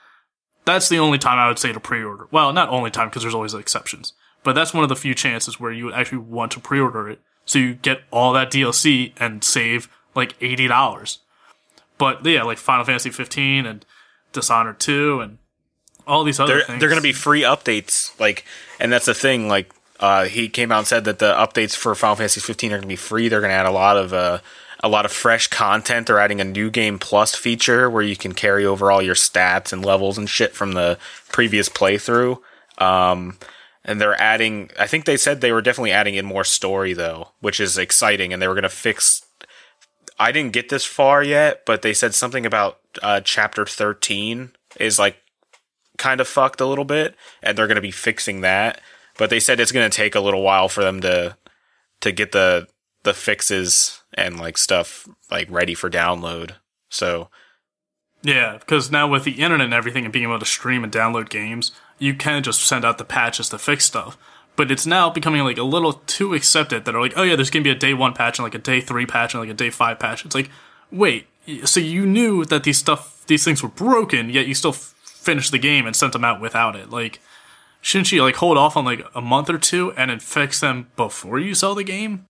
that's the only time I would say to pre-order. Well, not only time because there's always exceptions, but that's one of the few chances where you would actually want to pre-order it, so you get all that DLC and save like eighty dollars. But yeah, like Final Fantasy 15 and Dishonored 2 and all these other They're things. they're going to be free updates, like, and that's the thing. Like, uh, he came out and said that the updates for Final Fantasy 15 are going to be free. They're going to add a lot of uh, a lot of fresh content. They're adding a new game plus feature where you can carry over all your stats and levels and shit from the previous playthrough. Um, and they're adding. I think they said they were definitely adding in more story though, which is exciting. And they were going to fix. I didn't get this far yet, but they said something about uh, chapter 13 is like kind of fucked a little bit, and they're going to be fixing that. But they said it's going to take a little while for them to to get the the fixes and like stuff like ready for download. So Yeah, because now with the internet and everything and being able to stream and download games, you can just send out the patches to fix stuff. But it's now becoming like a little too accepted that are like, oh yeah, there's gonna be a day one patch and like a day three patch and like a day five patch. It's like, wait, so you knew that these stuff, these things were broken, yet you still f- finished the game and sent them out without it. Like, shouldn't you like hold off on like a month or two and then fix them before you sell the game?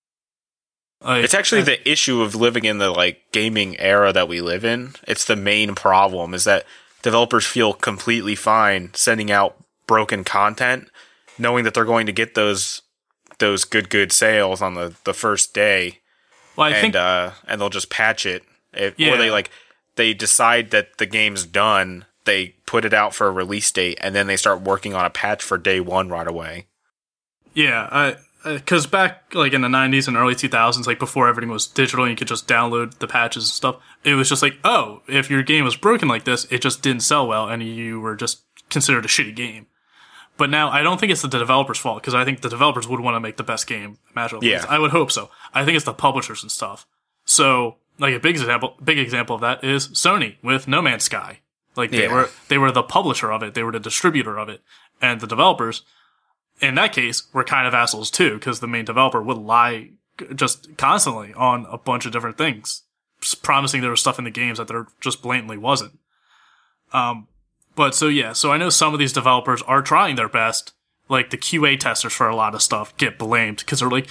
Like, it's actually I- the issue of living in the like gaming era that we live in. It's the main problem is that developers feel completely fine sending out broken content, knowing that they're going to get those those good good sales on the the first day. well, I and think uh, and they'll just patch it. If, Yeah. Or they like they decide that the game's done, they put it out for a release date, and then they start working on a patch for day one right away. Yeah, I because back like in the '90s and early 2000s, like before everything was digital, and you could just download the patches and stuff. It was just like, oh, if your game was broken like this, it just didn't sell well, and you were just considered a shitty game. But now I don't think it's the developers' fault because I think the developers would want to make the best game imaginable. Yeah. I would hope so. I think it's the publishers and stuff. So, like a big example, big example of that is Sony with No Man's Sky. Like they Yeah. were they were the publisher of it, they were the distributor of it, and the developers in that case, we're kind of assholes too, because the main developer would lie just constantly on a bunch of different things, promising there was stuff in the games that there just blatantly wasn't. Um, but so yeah, so I know some of these developers are trying their best. Like the QA testers for a lot of stuff get blamed because they're like,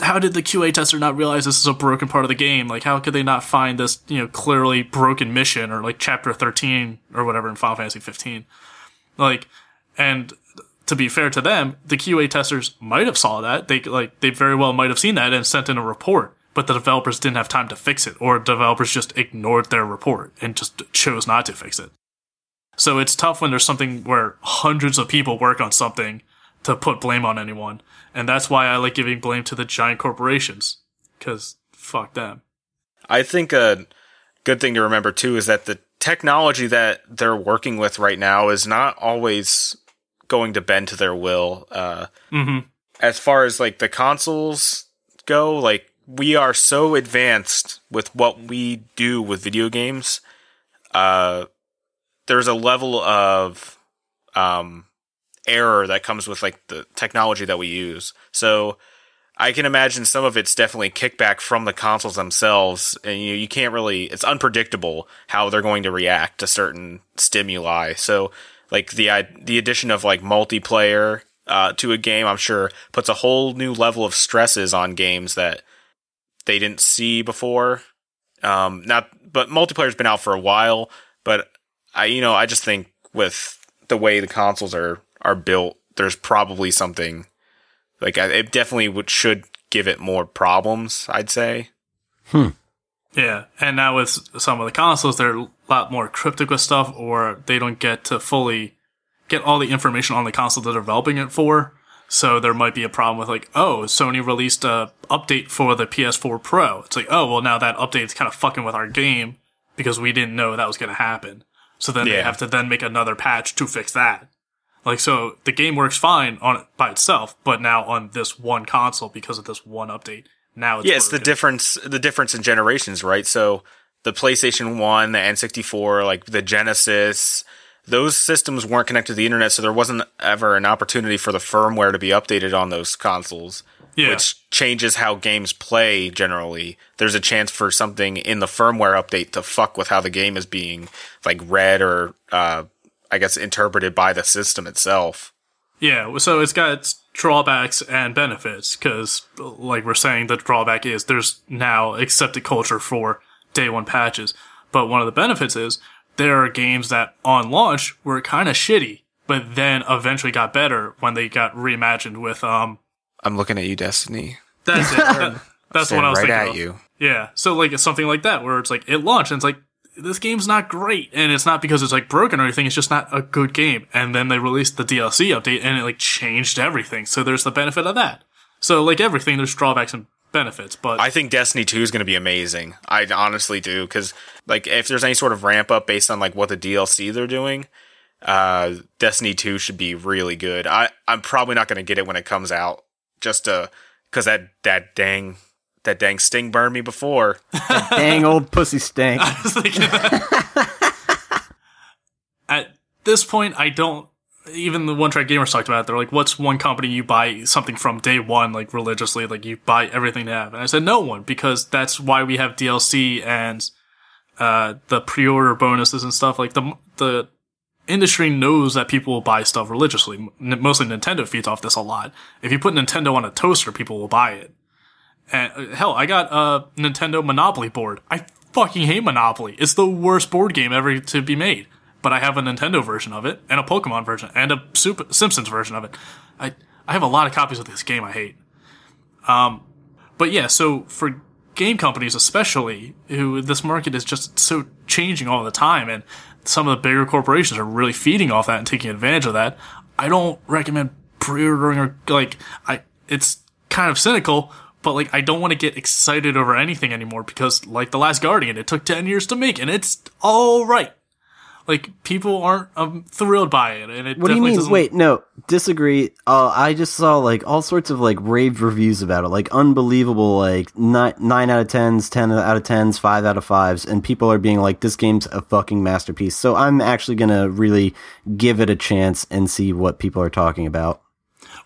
how did the QA tester not realize this is a broken part of the game? Like, how could they not find this, you know, clearly broken mission or like chapter 13 or whatever in Final Fantasy 15? Like, and to be fair to them, the QA testers might have saw that. They like they very well might have seen that and sent in a report, but the developers didn't have time to fix it, or developers just ignored their report and just chose not to fix it. So it's tough when there's something where hundreds of people work on something to put blame on anyone, and that's why I like giving blame to the giant corporations, because fuck them. I think a good thing to remember too is that the technology that they're working with right now is not always going to bend to their will. Uh, Mm-hmm. as far as like the consoles go, like we are so advanced with what we do with video games. Uh, there's a level of um, error that comes with like the technology that we use. So I can imagine some of it's definitely kickback from the consoles themselves, and you you can't really. It's unpredictable how they're going to react to certain stimuli. So like the the addition of like multiplayer uh, to a game, I'm sure puts a whole new level of stresses on games that they didn't see before. Um, not, but multiplayer's been out for a while, but I, you know, I just think with the way the consoles are are built, there's probably something like it definitely would should give it more problems. I'd say. Yeah, and now with some of the consoles, they're a lot more cryptic with stuff, or they don't get to fully get all the information on the console they're developing it for. So there might be a problem with like, oh, Sony released a update for the PS4 Pro. It's like, oh, well now that update's kind of fucking with our game because we didn't know that was going to happen. So then they have to then make another patch to fix that. Like so, the game works fine on it by itself, but now on this one console because of this one update, now it's yeah, it's the difference. The difference in generations, right? So the PlayStation One, the N64, like the Genesis, those systems weren't connected to the internet, so there wasn't ever an opportunity for the firmware to be updated on those consoles. Yeah. Which changes how games play generally. There's a chance for something in the firmware update to fuck with how the game is being like read or uh, I guess interpreted by the system itself. Yeah, so it's got its drawbacks and benefits because, like we're saying, the drawback is there's now accepted culture for day one patches. But one of the benefits is there are games that on launch were kind of shitty, but then eventually got better when they got reimagined with um. I'm looking at you, Destiny. That's it. That- <laughs> that's what I was right thinking at of. you. Yeah, so like it's something like that where it's like it launched and it's like this game's not great, and it's not because it's like broken or anything. It's just not a good game. And then they released the DLC update, and it like changed everything. So there's the benefit of that. So like everything, there's drawbacks and benefits. But I think Destiny 2 is going to be amazing. I honestly do cuz like if there's any sort of ramp up based on like what the DLC they're doing, uh Destiny 2 should be really good. I I'm probably not going to get it when it comes out just uh cuz that that dang that dang sting burned me before. Dang old pussy stank. <laughs> I was thinking that. At this point, I don't. Even the one track gamers talked about it. They're like, "What's one company you buy something from day one, like religiously, like you buy everything they have?" And I said, "No one," because that's why we have DLC and uh, the pre-order bonuses and stuff. Like the the industry knows that people will buy stuff religiously. N- Mostly Nintendo feeds off this a lot. If you put Nintendo on a toaster, people will buy it. And uh, hell, I got a Nintendo Monopoly board. I fucking hate Monopoly. It's the worst board game ever to be made. But I have a Nintendo version of it, and a Pokemon version, and a Super Simpsons version of it. I I have a lot of copies of this game I hate. Um, but yeah, so for game companies especially, who this market is just so changing all the time, and some of the bigger corporations are really feeding off that and taking advantage of that. I don't recommend pre-ordering or like I. It's kind of cynical, but like I don't want to get excited over anything anymore because like the Last Guardian, it took ten years to make, and it's all right. Like people aren't um, thrilled by it, and it. What do you mean? doesn't- Wait, no, disagree. Uh, I just saw like all sorts of like raved reviews about it, like unbelievable, like nine, nine out of tens, ten out of tens, five out of fives, and people are being like, "This game's a fucking masterpiece." So I'm actually gonna really give it a chance and see what people are talking about.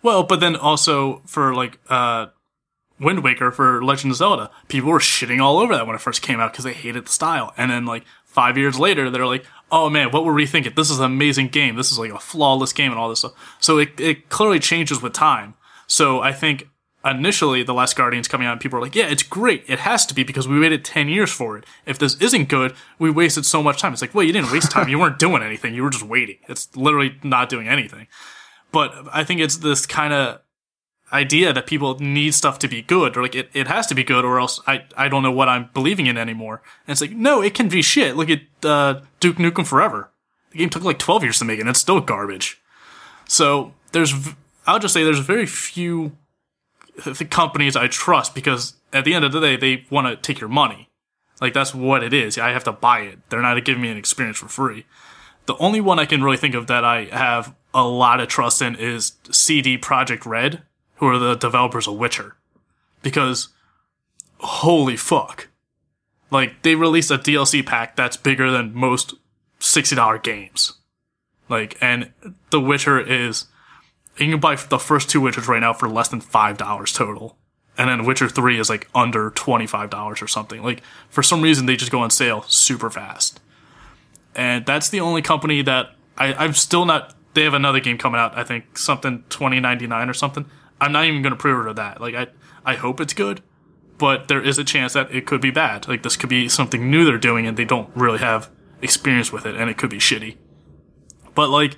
Well, but then also for like uh Wind Waker for Legend of Zelda, people were shitting all over that when it first came out because they hated the style. And then like five years later, they're like, "Oh man, what were we thinking? This is an amazing game. This is like a flawless game and all this stuff." So it it clearly changes with time. So I think initially the Last Guardian's coming out and people are like, "Yeah, it's great. It has to be because we waited ten years for it. If this isn't good, we wasted so much time." It's like, well, you didn't waste time. You weren't doing anything. You were just waiting. It's literally not doing anything but I think it's this kind of idea that people need stuff to be good or like it, it has to be good or else I, I don't know what I'm believing in anymore. And it's like, no, it can be shit. Look at uh, Duke Nukem Forever. The game took like 12 years to make and it's still garbage. So there's, I'll just say there's very few th- companies I trust because at the end of the day, they want to take your money. Like that's what it is. I have to buy it. They're not giving me an experience for free. The only one I can really think of that I have a lot of trust in is CD Projekt Red, who are the developers of Witcher. Because holy fuck. Like they released a DLC pack that's bigger than most $60 games. Like and The Witcher is you can buy the first two Witchers right now for less than $5 total. And then Witcher 3 is like under $25 or something. Like for some reason they just go on sale super fast and that's the only company that I, I'm still not. They have another game coming out. I think something twenty ninety nine or something. I'm not even going to pre-order that. Like I, I hope it's good, but there is a chance that it could be bad. Like this could be something new they're doing and they don't really have experience with it, and it could be shitty. But like,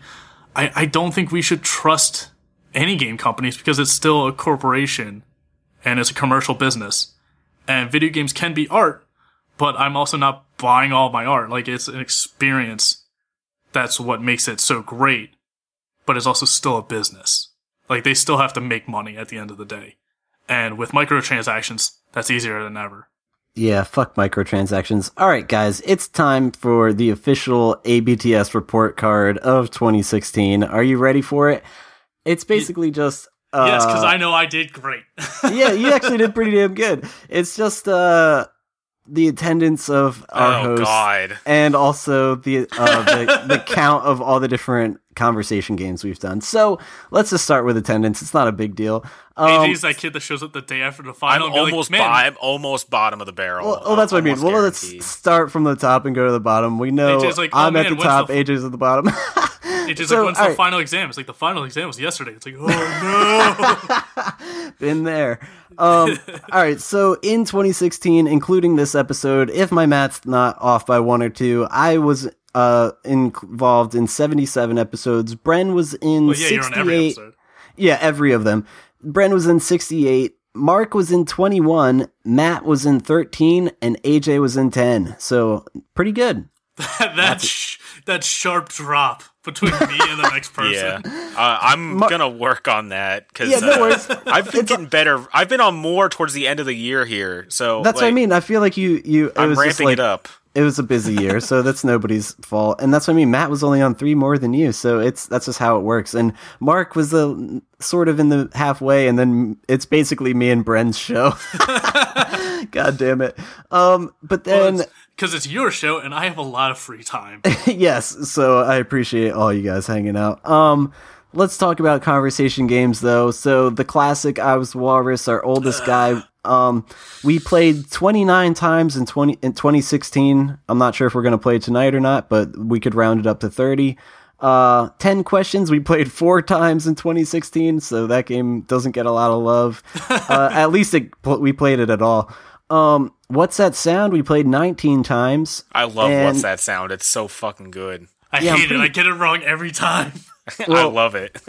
I, I don't think we should trust any game companies because it's still a corporation and it's a commercial business. And video games can be art, but I'm also not buying all my art. Like it's an experience. That's what makes it so great, but it's also still a business. Like they still have to make money at the end of the day. And with microtransactions, that's easier than ever. Yeah, fuck microtransactions. All right, guys, it's time for the official ABTS report card of 2016. Are you ready for it? It's basically just. Uh, yes, because I know I did great. <laughs> yeah, you actually did pretty damn good. It's just uh, the attendance of our oh host God! and also the, uh, the the <laughs> count of all the different conversation games we've done. So let's just start with attendance. It's not a big deal. Um, AJ's that kid that shows up the day after the I'm final. like, almost, "Man, bo- I'm almost bottom of the barrel. well, oh, that's what I mean. Almost Well, let's start from the top and go to the bottom. We know AJ's like, "Oh, I'm man, at the when's top, the- AJ's at the bottom. AJ's <laughs> So, like, when's the alright. final exam? It's like the final exam was yesterday. It's like, oh <laughs> no, Been there. Um, <laughs> all right. So in 2016, including this episode, if my math's not off by one or two, I was uh, involved in 77 episodes. Bren was in no! Yeah, you're on every 68. Yeah, every of them. Bren was in 68. Mark was in 21. Matt was in 13. And AJ was in 10. So pretty good. <laughs> that sh- that sharp drop between me and the next <laughs> person. Yeah, uh, I'm gonna work on that because Yeah, no worries. <laughs> I've been getting better. I've been on more towards the end of the year here, so That's what I mean. I feel like you, you, it I'm was just ramping like, it up. It was a busy year, so that's nobody's fault. And that's what I mean. Matt was only on three more than you, so it's that's just how it works. And Mark was the sort of in the halfway, and then it's basically me and Bren's show. <laughs> God damn it. Um, but then Because it's your show and I have a lot of free time. <laughs> yes, so I appreciate all you guys hanging out. Um, let's talk about conversation games though. So the classic I was Walrus, our oldest guy. Um, we played 29 times in 20 in 2016. I'm not sure if we're gonna play tonight or not, but we could round it up to 30. Uh, 10 questions we played four <laughs> times in 2016, so that game doesn't get a lot of love. <laughs> uh, at least it, we played it at all. Um, what's that sound? We played 19 times. I love and- what's that sound. It's so fucking good. I Yeah, I'm hate it. I get it wrong every time. <laughs> I love it.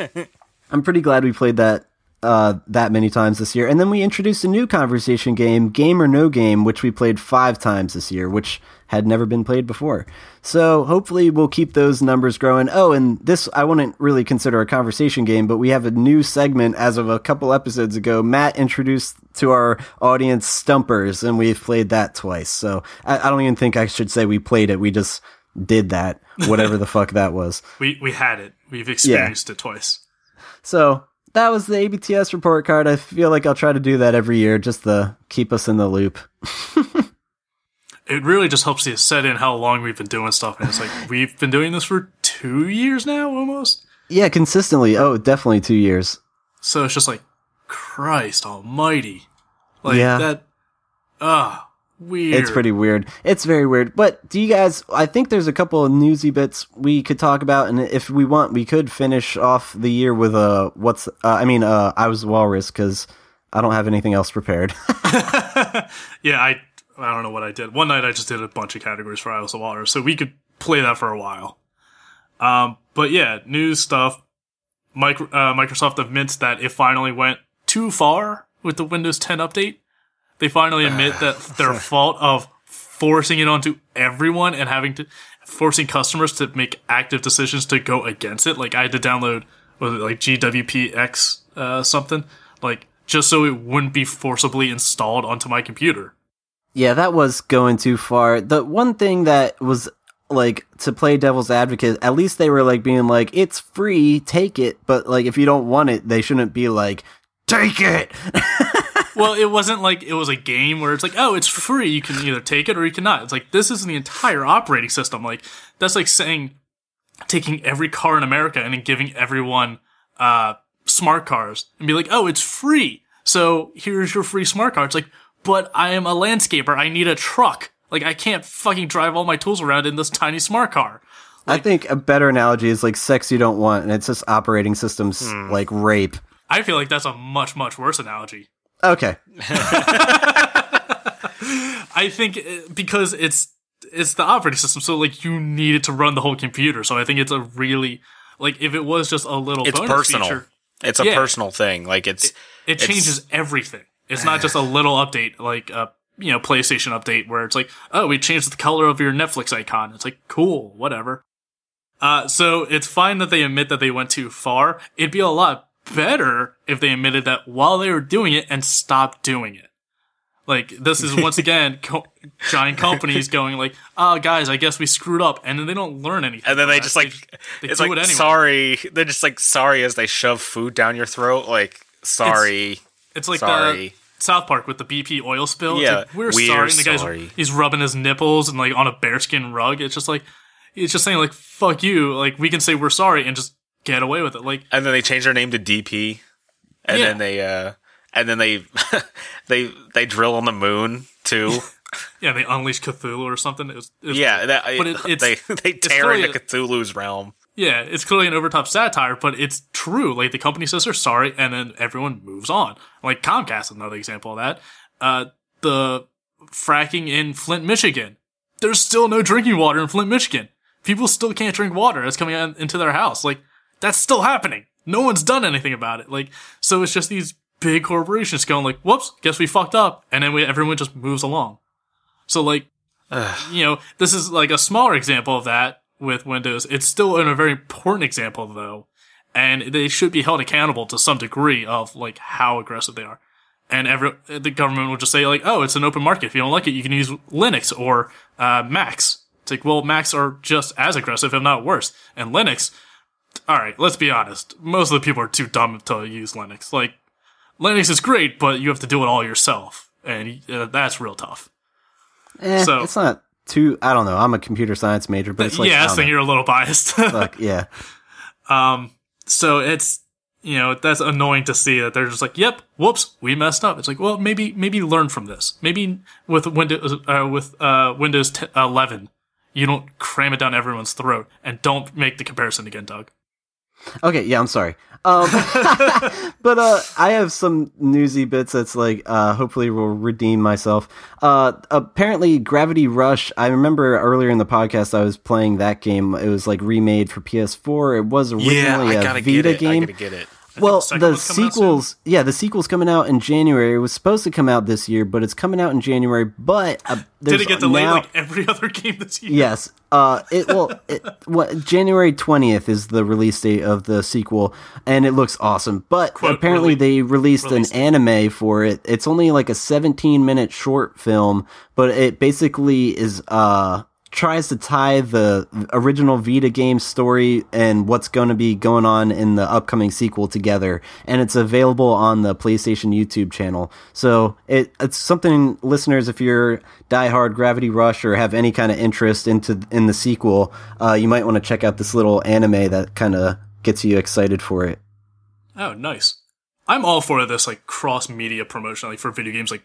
I'm pretty glad we played that uh, that many times this year. And then we introduced a new conversation game, Game or No Game, which we played five times this year, which had never been played before. So hopefully we'll keep those numbers growing. Oh, and this I wouldn't really consider a conversation game, but we have a new segment as of a couple episodes ago. Matt introduced to our audience Stumpers, and we've played that twice. So I, I don't even think I should say we played it. We just did that, whatever the <laughs> fuck that was. We we had it. We've experienced it twice. So that was the ABTS report card. I feel like I'll try to do that every year just to keep us in the loop. <laughs> It really just helps you set in how long we've been doing stuff. And it's like <laughs> we've been doing this for two years now, almost. Yeah, consistently. Oh, definitely two years. So it's just like Christ Almighty, like Yeah. that. Ah, weird. It's pretty weird. It's very weird. But do you guys? I think there's a couple of newsy bits we could talk about, and if we want, we could finish off the year with a what's? Uh, I mean, uh, I was walrus because I don't have anything else prepared. <laughs> Yeah, I I don't know what I did. One night I just did a bunch of categories for Isles of Water, so we could play that for a while. Um, but yeah, news stuff. Micro, uh, Microsoft admits that it finally went too far with the Windows 10 update. They finally admit that <sighs> their fault of forcing it onto everyone and having to forcing customers to make active decisions to go against it. Like I had to download was it like GWPX uh, something like just so it wouldn't be forcibly installed onto my computer. Yeah, that was going too far. The one thing that was like to play devil's advocate, at least they were like being like, it's free, take it. But like, if you don't want it, they shouldn't be like, take it. <laughs> well, it wasn't like it was a game where it's like, oh, it's free. You can either take it or you cannot. It's like this is the entire operating system. Like that's like saying taking every car in America and then giving everyone uh, smart cars and be like, oh, it's free. So here's your free smart car. It's like, but I am a landscaper. I need a truck. Like I can't fucking drive all my tools around in this tiny smart car. I think a better analogy is like sex you don't want, and it's just operating systems like rape. I feel like that's a much much worse analogy. Okay. <laughs> I think uh, because it's it's the operating system, so like you need it to run the whole computer. So I think it's a really like if it was just a little It's bonus personal. feature, It's a Yeah. personal thing. Like it's it It's- changes everything. It's not just a little update like a you know PlayStation update where it's like oh we changed the color of your Netflix icon. It's like cool, whatever. Uh, so it's fine that they admit that they went too far. It'd be a lot better if they admitted that while they were doing it and stopped doing it. Like this is once <laughs> again co- giant companies going like, "Oh, guys, I guess we screwed up," and then they don't learn anything. and then they just like they it's do like it anyway. sorry. They're just like sorry as they shove food down your throat. Like sorry. It's like Sorry. the South Park with the BP oil spill. Yeah, like, we're, we're sorry. And the guy's sorry. he's rubbing his nipples and like on a bearskin rug. It's just like it's just saying like fuck you. Like we can say we're sorry and just get away with it. Like and then they change their name to DP, and Yeah. then they uh, and then they <laughs> they they drill on the moon too. <laughs> yeah, they unleash Cthulhu or something. It was, it was- yeah, that, but it, <laughs> it's they they tear into a- Cthulhu's realm. Yeah, it's clearly an overtop satire, but it's true. Like the company says they're sorry, and then everyone moves on. Like Comcast is another example of that. Uh, the fracking in Flint, Michigan. There's still no drinking water in Flint, Michigan. People still can't drink water that's coming into their house. Like that's still happening. No one's done anything about it. Like so, it's just these big corporations going like, "Whoops, guess we fucked up," and then we, everyone just moves along. So like, you know, this is like a smaller example of that with Windows. It's still a very important example though, and they should be held accountable to some degree of like how aggressive they are. And every the government will just say like, "Oh, it's an open market. If you don't like it, you can use Linux or uh, Macs." It's like, well, Macs are just as aggressive, if not worse. And Linux, all right, let's be honest. Most of the people are too dumb to use Linux. Like, Linux is great, but you have to do it all yourself, and uh, that's real tough. Eh, So- it's not too. I don't know. I'm a computer science major, but it's like yeah, I I think you're a little biased. <laughs> Fuck, yeah. Um, so it's you know that's annoying to see that they're just like, "Yep, whoops, we messed up." It's like, well, maybe maybe learn from this. Maybe with Windows uh, with uh, Windows 10, 11, you don't cram it down everyone's throat, and don't make the comparison again, Doug. Okay, yeah, I'm sorry. Um, <laughs> but uh, I have some newsy bits that's like uh, hopefully will redeem myself. Uh, apparently, Gravity Rush. I remember earlier in the podcast I was playing that game. It was like remade for PS4. It was Yeah, originally I a Vita game. I gotta get it. Well, the the one's coming out soon. sequels, yeah, the sequel's coming out in January. It was supposed to come out this year, but it's coming out in January. But uh, Did it get delayed now- like every <laughs> other game this year? Yes. Uh, it well, it, what January twentieth is the release date of the sequel, and it looks awesome. But Quote, apparently, rele- they released release an anime for it. It's only like a seventeen minute short film, but it basically is uh tries to tie the original Vita game story and what's going to be going on in the upcoming sequel together, and it's available on the PlayStation YouTube channel. So it it's something listeners, if you're diehard Gravity Rush or have any kind of interest into in the sequel, uh, you might want to check out this little anime that kind of gets you excited for it. Oh, nice. I'm all for this like cross media promotion, like for video games. Like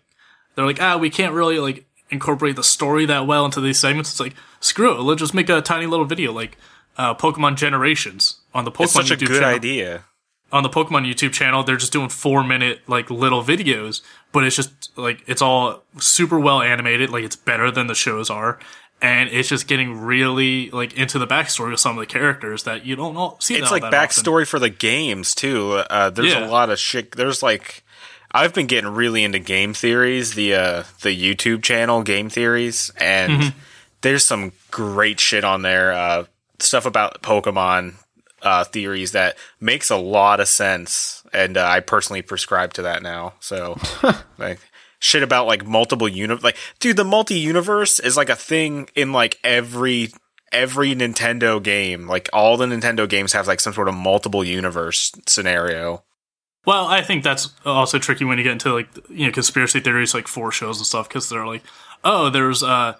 they're like, ah, we can't really like incorporate the story that well into these segments. It's like screw it, let's just make a tiny little video like uh, Pokemon Generations on the Pokemon It's such a YouTube good channel. idea. On the Pokemon YouTube channel, they're just doing four minute like little videos, but it's just like it's all super well animated. Like it's better than the shows are. And it's just getting really like into the backstory of some of the characters that you don't all see. It's like that often. backstory for the games too. Uh, there's Yeah. a lot of shit. There's like, I've been getting really into game theories. The uh, the YouTube channel Game Theories, and Mm-hmm. there's some great shit on there. Uh, stuff about Pokemon uh, theories that makes a lot of sense, and uh, I personally prescribe to that now. So, <laughs> like. Shit about like multiple uni like dude the multi universe is like a thing in like every every Nintendo game, like all the Nintendo games have like some sort of multiple universe scenario. Well, I think that's also tricky when you get into like you know conspiracy theories like for shows and stuff because they're like, oh, there's a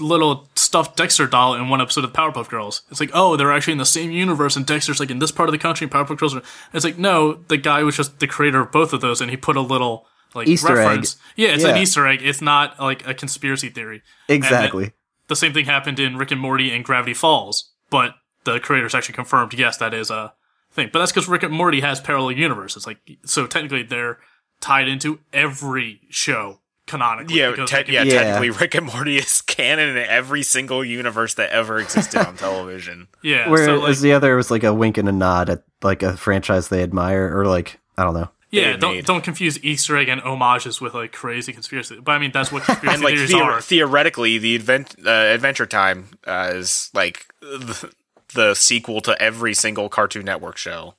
little stuffed Dexter doll in one episode of Powerpuff Girls. It's like, oh, they're actually in the same universe, and Dexter's like in this part of the country, and Powerpuff Girls are. It's like, no, the guy was just the creator of both of those, and he put a little like Easter egg. reference. Yeah, it's an Easter egg. It's not like a conspiracy theory. Exactly. the same thing happened in Rick and Morty and Gravity Falls, but the creators actually confirmed, yes, that is a thing. But that's because Rick and Morty has parallel universes. Like, so technically they're tied into every show canonically. Yeah, because te- they yeah, Yeah. technically Rick and Morty is <laughs> canon in every single universe that ever existed on <laughs> television. yeah. Whereas so like, the other was like a wink and a nod at like a franchise they admire, or like I don't know. yeah, don't made. don't confuse Easter egg and homages with like crazy conspiracy. But I mean, that's what <laughs> conspiracy And like theories theor- are. theoretically, the advent uh, Adventure Time uh, is like the, the sequel to every single Cartoon Network show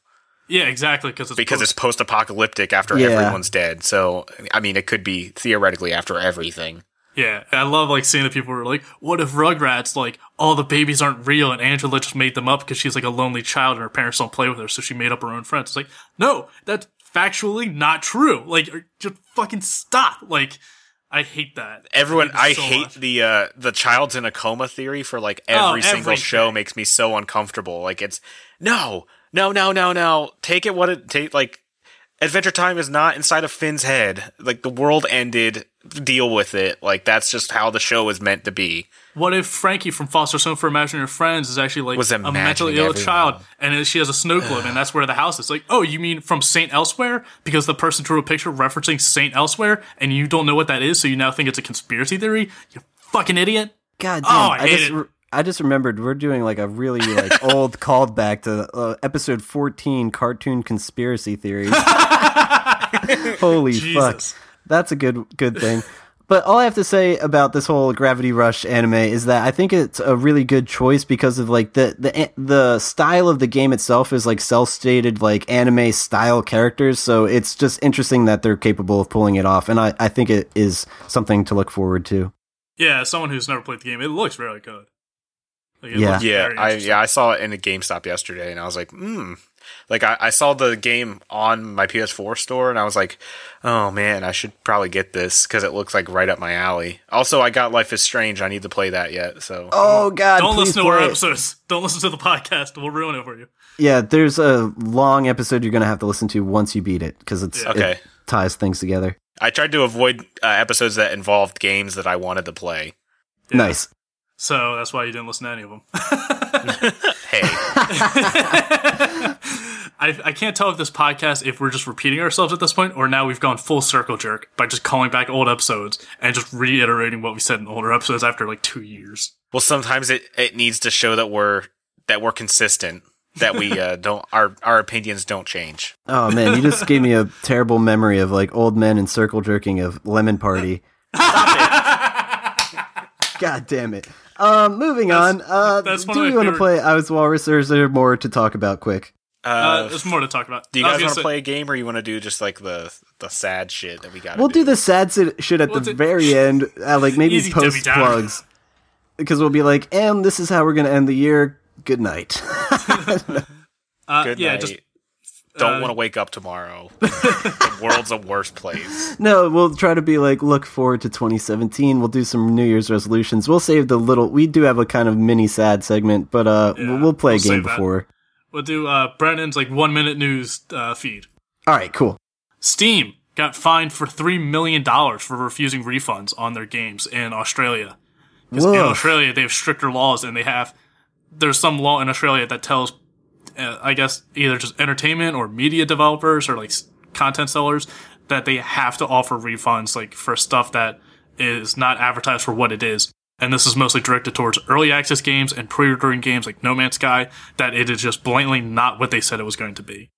Yeah, exactly. Because it's because post- it's post-apocalyptic after Yeah. everyone's dead. So I mean, it could be theoretically after everything. Yeah, I love like seeing the people who are like, "What if Rugrats like all the babies aren't real and Angela just made them up because she's like a lonely child and her parents don't play with her, so she made up her own friends?" It's like, no, that's factually not true. Like, just fucking stop. Like, I hate that. Everyone, I so hate much. the uh the child's in a coma theory for like Oh, every single everything. show makes me so uncomfortable. Like it's no, no, no, no, no. Take it what it take. Like Adventure Time is not inside of Finn's head. Like the world ended, deal with it. Like that's just how the show is meant to be. What if Frankie from Foster Home for Imaginary Friends is actually like Was a imagining mentally ill everyone. child, and she has a snow globe, and that's where the house is? Like, oh, you mean from Saint Elsewhere? Because the person drew a picture referencing Saint Elsewhere, and you don't know what that is, so you now think it's a conspiracy theory? You fucking idiot! God damn! Oh, I I, hate just it. re- I just remembered we're doing like a really like <laughs> old callback to uh, episode fourteen, cartoon conspiracy theories. <laughs> <laughs> Holy fuck, that's a good good thing. But all I have to say about this whole Gravity Rush anime is that I think it's a really good choice because of like the the the style of the game itself is like self stated like anime style characters. So it's just interesting that they're capable of pulling it off, and I I think it is something to look forward to. Yeah, as someone who's never played the game, it looks really good. Like, it Yeah. looks Yeah, I yeah I saw it in a GameStop yesterday, and I was like, hmm. Like I, I saw the game on my PS4 store, and I was like, oh man, I should probably get this because it looks like right up my alley. Also, I got Life is Strange. I need to play that yet. So Oh God! Don't listen to our it. episodes. Don't listen to the podcast. We'll ruin it for you. Yeah, there's a long episode you're gonna have to listen to once you beat it because it's Yeah. Okay. it ties things together. I tried to avoid uh, episodes that involved games that I wanted to play. Yeah. Nice. So that's why you didn't listen to any of them. <laughs> <laughs> Hey, <laughs> I, I can't tell if this podcast, if we're just repeating ourselves at this point, or now we've gone full circle jerk by just calling back old episodes and just reiterating what we said in older episodes after like two years. well, sometimes it, it needs to show that we're that we're consistent. That we uh, <laughs> don't our our opinions don't change. Oh man, you just gave me a terrible memory of like old men and circle jerking of Lemon Party. <laughs> God damn it. Um, moving on. Uh, that's do of we want to play I Was Walrus, or is there more to talk about? Quick. Uh, Uh, there's more to talk about. do you guys want to play a game, or you want to do just like the the sad shit that we got? We'll do the sad shit at We'll the do- very end, uh, like maybe post plugs, because we'll be like, and this is how we're gonna end the year. Good night. <laughs> <laughs> Uh, Good yeah, night. just don't uh, want to wake up tomorrow. <laughs> the world's a worse place. No, we'll try to be like look forward to 2017. We'll do some New Year's resolutions. We'll save the little. We do have a kind of mini sad segment, but uh, Yeah, we'll, we'll play we'll a game save that. before. we'll do uh, Brandon's like one minute news uh, feed. All right, cool. Steam got fined for three million dollars for refusing refunds on their games in Australia. Because in Australia, they have stricter laws, and they have there's some law in Australia that tells, uh, I guess, either just entertainment or media developers or like content sellers that they have to offer refunds like for stuff that is not advertised for what it is. And this is mostly directed towards early access games and pre-ordering games like No Man's Sky. That it is just blatantly not what they said it was going to be.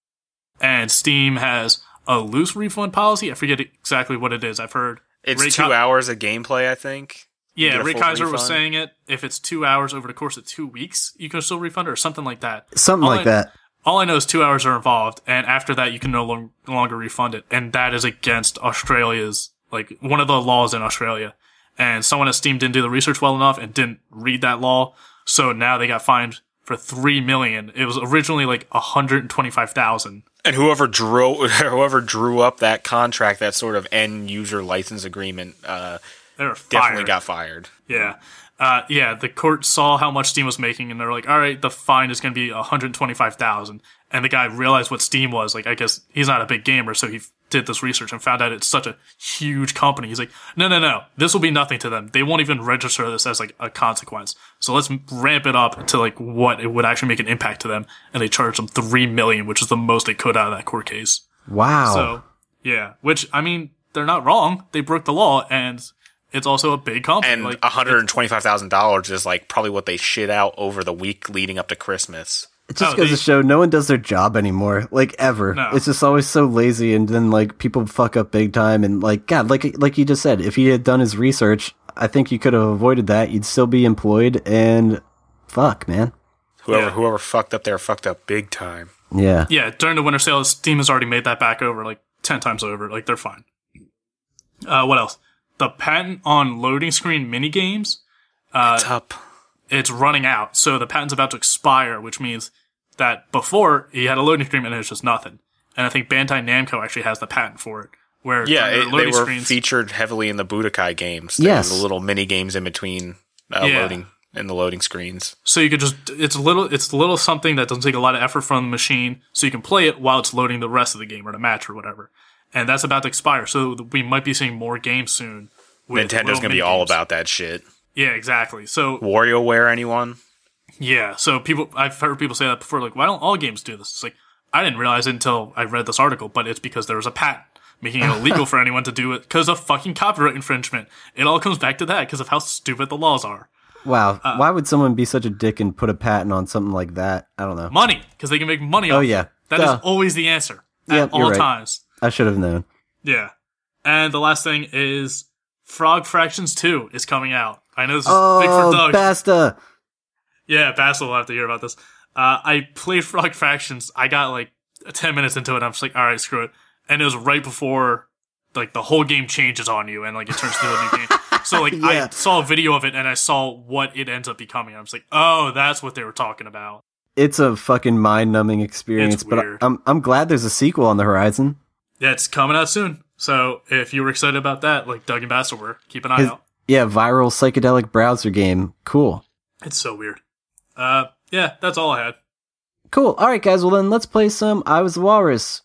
And Steam has a loose refund policy. I forget exactly what it is. I've heard It's Ray two hours of gameplay, I think. Yeah, Rick a Ray full Kaiser was saying it. If it's two hours over the course of two weeks, you can still refund it or something like that. Something All like I- that. All I know is two hours are involved, and after that, you can no long, longer refund it, and that is against Australia's like one of the laws in Australia. And someone at Steam didn't do the research well enough and didn't read that law, so now they got fined for three million. It was originally like a hundred and twenty-five thousand. And whoever drew <laughs> whoever drew up that contract, that sort of end user license agreement, uh, They were definitely fired. got fired. Yeah. Uh, yeah, the court saw how much Steam was making, and they're like, "All right, the fine is going to be one hundred twenty-five thousand. And the guy realized what Steam was. Like, I guess he's not a big gamer, so he f- did this research and found out it's such a huge company. He's like, "No, no, no, this will be nothing to them. They won't even register this as like a consequence. So let's ramp it up to like what it would actually make an impact to them." And they charged them three million, which is the most they could out of that court case. Wow. So yeah, which I mean, they're not wrong. They broke the law, and it's also a big company. And like, one hundred and twenty five thousand dollars is like probably what they shit out over the week leading up to Christmas. it just oh, goes they- to show no one does their job anymore, like ever. No. It's just always so lazy, and then like people fuck up big time, and like God, like like you just said, if he had done his research, I think you could have avoided that. You'd still be employed, and fuck, man. Whoever Yeah. whoever fucked up there fucked up big time. Yeah. Yeah, during the winter sale, Steam has already made that back over like 10 times over. Like, they're fine. Uh, what else? The patent on loading screen mini games, it's up. it's running out. So the patent's about to expire, which means that before he had a loading screen and it was just nothing. And I think Bandai Namco actually has the patent for it. Where Yeah, it, they were screens, featured heavily in the Budokai games. Yes. the little mini games in between uh, Yeah. loading in the loading screens. So you could just it's a little it's a little something that doesn't take a lot of effort from the machine, so you can play it while it's loading the rest of the game or the match or whatever. And that's about to expire, so we might be seeing more games soon. with Nintendo's gonna be mini all games. about that shit. Yeah, exactly. So WarioWare, anyone? yeah, so people I've heard people say that before, like, why don't all games do this? It's like I didn't realize it until I read this article, but it's because there was a patent making it illegal <laughs> for anyone to do it because of fucking copyright infringement. It all comes back to that because of how stupid the laws are. Wow. Uh, Why would someone be such a dick and put a patent on something like that? I don't know. Money, because they can make money. Oh off yeah. it. That is Duh. always the answer at Yep, all right. times. I should have known. Yeah. And the last thing is Frog Fractions 2 is coming out. I know this is big Oh, for Doug. Basta. yeah, Bass will have to hear about this. Uh, I played Frog Fractions. I got like 10 minutes into it. I'm just like, all right, screw it. And it was right before like the whole game changes on you and like it turns into a new game. So <laughs> like Yeah. I saw a video of it and I saw what it ends up becoming. I was like, oh, that's what they were talking about. It's a fucking mind-numbing experience, It's but. I'm I'm glad there's a sequel on the horizon. Yeah, it's coming out soon. So if you were excited about that, like Doug and Bass were, keep an eye His- out. Yeah, viral psychedelic browser game. Cool. It's so weird. Uh, yeah, that's all I had. Cool. All right, guys. Well, then let's play some I Was the Walrus.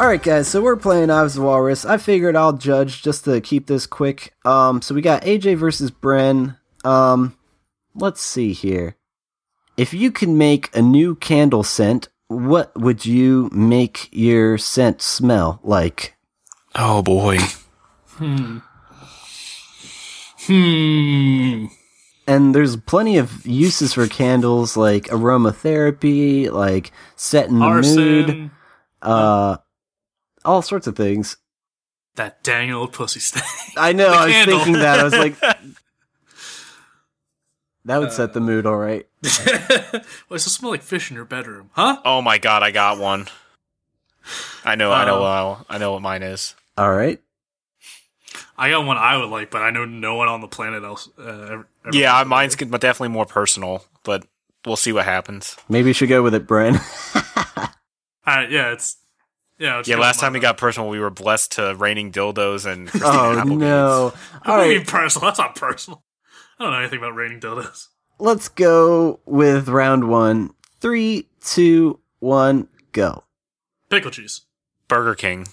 All right, guys. So we're playing I Was the Walrus. I figured I'll judge just to keep this quick. Um, so we got AJ versus Bren. Um, let's see here. If you could make a new candle scent, what would you make your scent smell like? Oh boy. Hmm. Hmm. And there's plenty of uses for candles, like aromatherapy, like setting the mood, Arson. uh, all sorts of things. That dang old pussy stank. I know. <laughs> I was candle. thinking that. I was like, <laughs> that would set the mood, all right. <laughs> Why does it smell like fish in your bedroom? Huh? Oh my god, I got one. I know, I know, Uh, uh, I know what mine is. All right. I got one I would like, but I know no one on the planet else. Uh, ever, ever Yeah, would. mine's good, but definitely more personal. But we'll see what happens. Maybe you should go with it, Bren. Uh, yeah, it's yeah. Yeah, last time we got personal, we were blessed to raining dildos and <laughs> oh, Christina oh Applegates. no! <laughs> What All do you mean personal. That's not personal. I don't know anything about raining dildos. let's go with round one. Three, two, one, go. Pickle cheese. Burger King.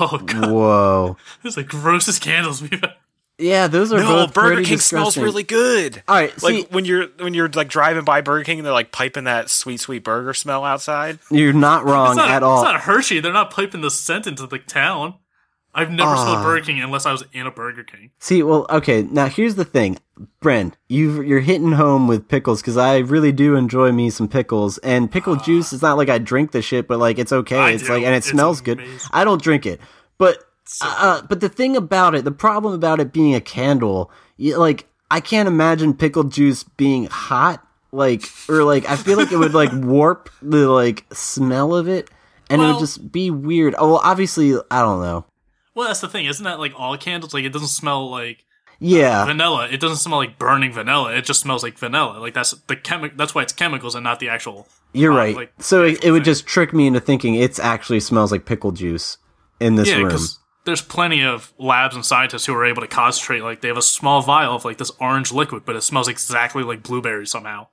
Oh god, Whoa. <laughs> this is the grossest candles we've ever. Yeah, those are No, both Burger pretty King smells really good. All right, Like when you're when you're like driving by Burger King and they're like piping that sweet sweet burger smell outside. you're not wrong It's not, at all. It's not Hershey. They're not piping the scent into the town. I've never Ah. smelled Burger King unless I was in a Burger King. See, well, okay. Now here's the thing, Bren. You you're hitting home with pickles because I really do enjoy me some pickles. And pickle juice is not like I drink the shit, but like it's okay. I it's do. like and it It's smells good. I don't drink it, but So uh, but the thing about it, the problem about it being a candle, you, like I can't imagine pickle juice being hot. Like or like I feel like it would like <laughs> warp the like smell of it, and it would just be weird. Oh, well, obviously I don't know. Well, that's the thing, isn't that like all candles? Like it doesn't smell like Yeah, vanilla. It doesn't smell like burning vanilla. It just smells like vanilla. Like that's the chemi- That's why it's chemicals and not the actual. You're uh, right. like, so it, it would just trick me into thinking it actually smells like pickle juice in this yeah, room. There's plenty of labs and scientists who are able to concentrate. Like they have a small vial of like this orange liquid, but it smells exactly like blueberry somehow.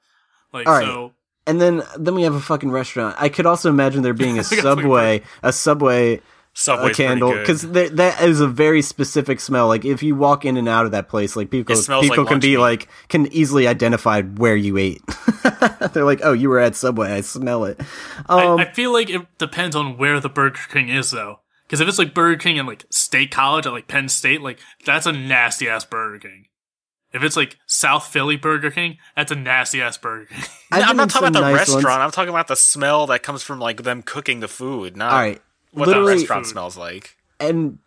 Like All right. so, And then then we have a fucking restaurant. I could also imagine there being a <laughs> subway, a subway a Subway's candle because that is a very specific smell. Like if you walk in and out of that place, like people people like can be meat. like can easily identify where you ate. <laughs> They're like, oh, you were at Subway. I smell it. Um, I, I feel like it depends on where the Burger King is though. Because if it's like Burger King and like State College at like Penn State, like that's a nasty ass Burger King. If it's like South Philly Burger King, that's a nasty ass Burger King. <laughs> I've No, been I'm not talking about the nice ones. restaurant. I'm talking about the smell that comes from like them cooking the food, not All right, what the restaurant Food. smells like. and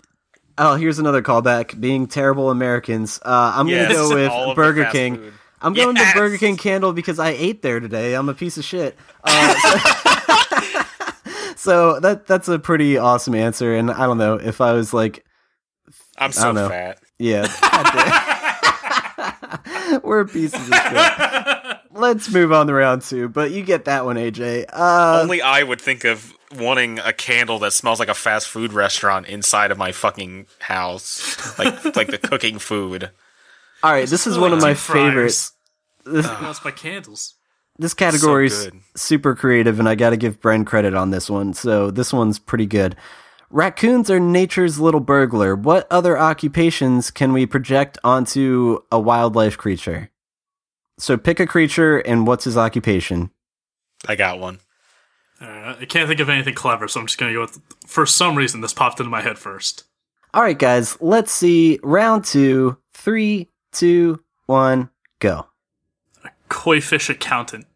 Oh, here's another callback. Being terrible Americans. Uh, I'm Yes, gonna go with Burger King. food. I'm going to Burger King candle because I ate there today. I'm a piece of shit. Uh, <laughs> so, so that that's a pretty awesome answer, and I don't know if I was like, I'm so know. fat. yeah, <laughs> we're pieces of shit. Let's move on to round two, but you get that one, AJ. Uh, Only I would think of wanting a candle that smells like a fast food restaurant inside of my fucking house, like <laughs> like the cooking food. all right, this is one of like my two fryers. favorites. This, That's my candles. This category is So super creative, and I got to give Bren credit on this one. So this one's pretty good. Raccoons are nature's little burglar. What other occupations can we project onto a wildlife creature? So pick a creature, and what's his occupation? I got one. Uh, I can't think of anything clever, so I'm just gonna go with. For some reason, this popped into my head first. All right, guys, let's see. Round two, three, two, one, go. Koi fish accountant.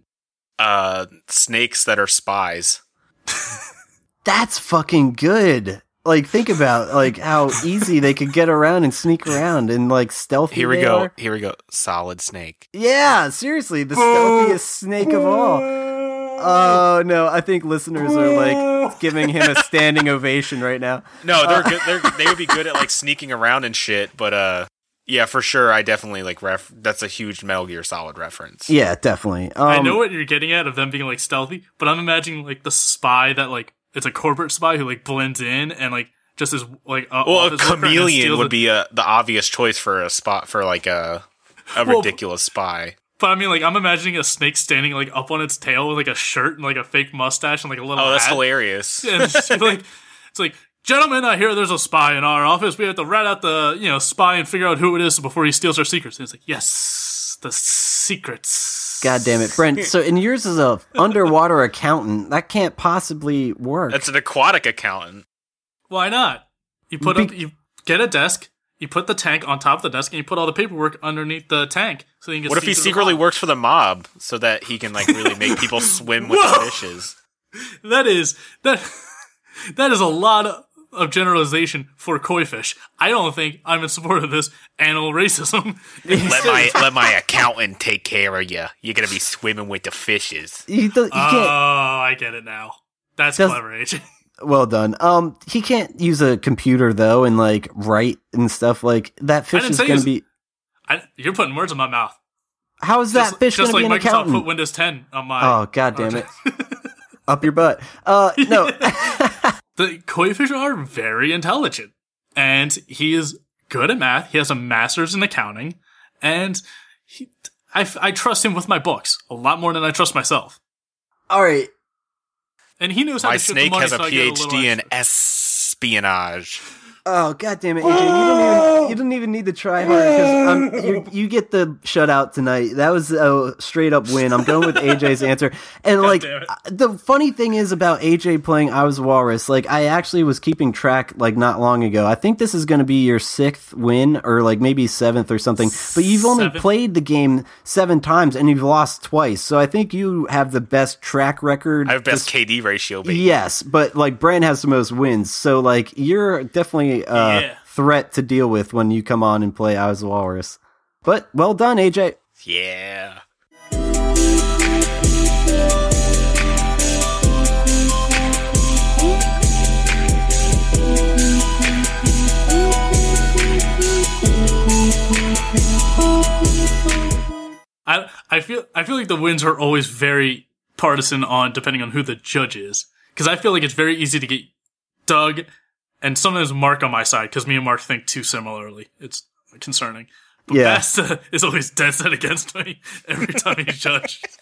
Uh, snakes that are spies. <laughs> That's fucking good. Like, think about like how easy they could get around and sneak around and like stealthy. Here we they go. are. Here we go. Solid snake. Yeah, seriously, the stealthiest snake of all. Oh no, I think listeners are like giving him a standing ovation right now. No, they're good. They're, they would be good at like sneaking around and shit. But uh, yeah, for sure. I definitely like ref. That's a huge Metal Gear Solid reference. Yeah, definitely. Um, I know what you're getting at of them being like stealthy, but I'm imagining like the spy that like it's a corporate spy who like blends in and like just is like a Well, a office worker and chameleon would it. be uh the obvious choice for a spot for like a a Well, ridiculous spy. But I mean, like I'm imagining a snake standing like up on its tail with like a shirt and like a fake mustache and like a little. Oh, that's hat. hilarious. And it's just, like <laughs> it's like, gentlemen, I hear there's a spy in our office. We have to rat out the you know spy and figure out who it is before he steals our secrets. And it's like, yes, the secrets. God damn it, Bren. So, and yours is a underwater accountant. That can't possibly work. That's an aquatic accountant. Why not? You put Be- up, you get a desk. You put the tank on top of the desk, and you put all the paperwork underneath the tank, so you can. What if he secretly works for the mob so that he can like really make people <laughs> swim with the fishes? That is that. <laughs> That is a lot of, of generalization for koi fish. I don't think I'm in support of this animal racism. Let <laughs> my let my accountant take care of you. You're gonna be swimming with the fishes. you, do, you Oh, can't. I get it now. That's Does- clever, AJ. <laughs> Well done. Um, he can't use a computer though, and like write and stuff. Like that fish is going to was- be. I, you're putting words in my mouth. How is that Just, fish going just to like be an Microsoft accountant? put Windows 10 on my. oh god damn it! <laughs> Up your butt. Uh, no. The koi fish are very intelligent and he is good at math he has a master's in accounting and he, I, I trust him with my books a lot more than i trust myself All right. and he knows how My to ship the snake money has a so I get PhD in espionage. Oh god damn it, AJ! You don't even you don't even need to try hard because <gasps> you you get the shutout tonight. That was a straight up win. I'm going with <laughs> AJ's answer. And like damn it. uh, the funny thing is about AJ playing I was Walrus. Like I actually was keeping track like not long ago. I think this is going to be your sixth win or like maybe seventh or something. But you've only Seventh. played the game seven times and you've lost twice. So I think you have the best track record. I have best this- KD ratio, baby. Yes, but like Brand has the most wins, so like you're definitely a uh, Yeah. threat to deal with when you come on and play I was Walrus. But well done, AJ. Yeah. I, I feel I feel like the wins are always very partisan on depending on who the judge is because I feel like it's very easy to get Doug and sometimes Mark on my side because me and Mark think too similarly. It's concerning. But Yeah. Basta is always dead set against me every time he's judged. <laughs>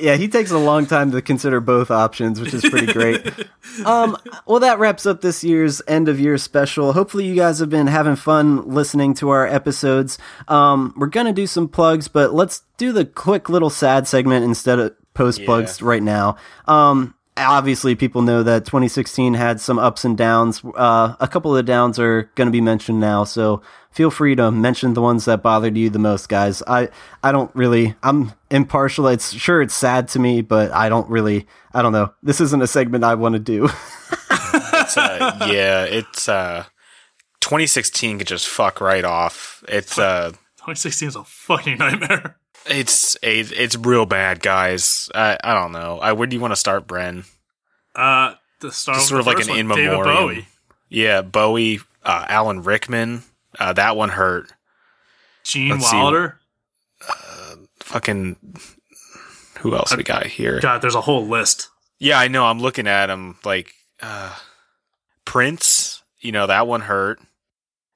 Yeah, he takes a long time to consider both options, which is pretty great. <laughs> um, well, that wraps up this year's end of year special. Hopefully, you guys have been having fun listening to our episodes. Um, we're gonna do some plugs, but let's do the quick little sad segment instead of post plugs right now. Um, obviously, people know that 2016 had some ups and downs. Uh, a couple of the downs are going to be mentioned now, so feel free to mention the ones that bothered you the most, guys. I I don't really. I'm impartial. It's sure it's sad to me, but I don't really. I don't know. This isn't a segment I want to do. It's, uh, yeah, it's uh 2016 could just fuck right off. It's uh 2016 is a fucking nightmare. It's a it's real bad, guys. I I don't know. I where do you want to start, Bren? Uh, the start sort of like an one, in memoriam. Bowie, Yeah, Bowie, uh, Alan Rickman. Uh, that one hurt. Gene Let's see. Wilder. Fucking. Who else we got here? God, there's a whole list. Yeah, I know. I'm looking at him like uh, Prince. You know that one hurt.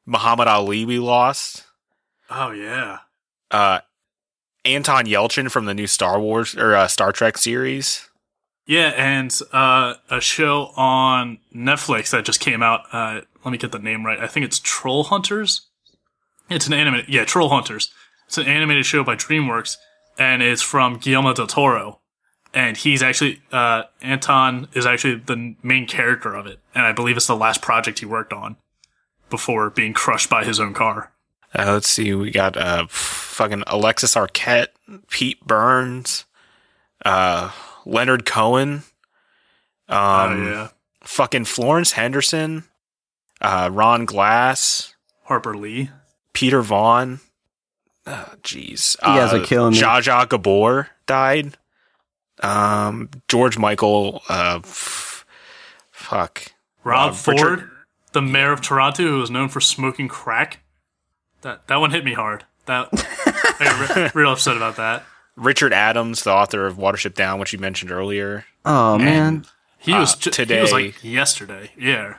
Muhammad Ali, we lost. Oh yeah. Uh, Anton Yelchin from the new Star Wars or uh, Star Trek series. Yeah, and uh, a show on Netflix that just came out. Uh, let me get the name right. I think it's Trollhunters. It's an animated, yeah, Trollhunters. It's an animated show by DreamWorks, and it's from Guillermo del Toro. And he's actually uh, Anton is actually the main character of it, and I believe it's the last project he worked on before being crushed by his own car. Uh, let's see. We got uh, fucking Alexis Arquette, Pete Burns, uh, Leonard Cohen. Um, oh yeah, fucking Florence Henderson, uh, Ron Glass, Harper Lee. Peter Vaughan. Uh, Jeez, You guys uh, are killing me. Zsa Zsa Gabor died. Um, George Michael. Uh, f- fuck. Rob Uh, Ford, Richard- the mayor of Toronto, who was known for smoking crack. That that one hit me hard. That I got re- <laughs> real upset about that. Richard Adams, the author of Watership Down, which you mentioned earlier. Oh man, He was Uh, ju- He was like yesterday. Yeah.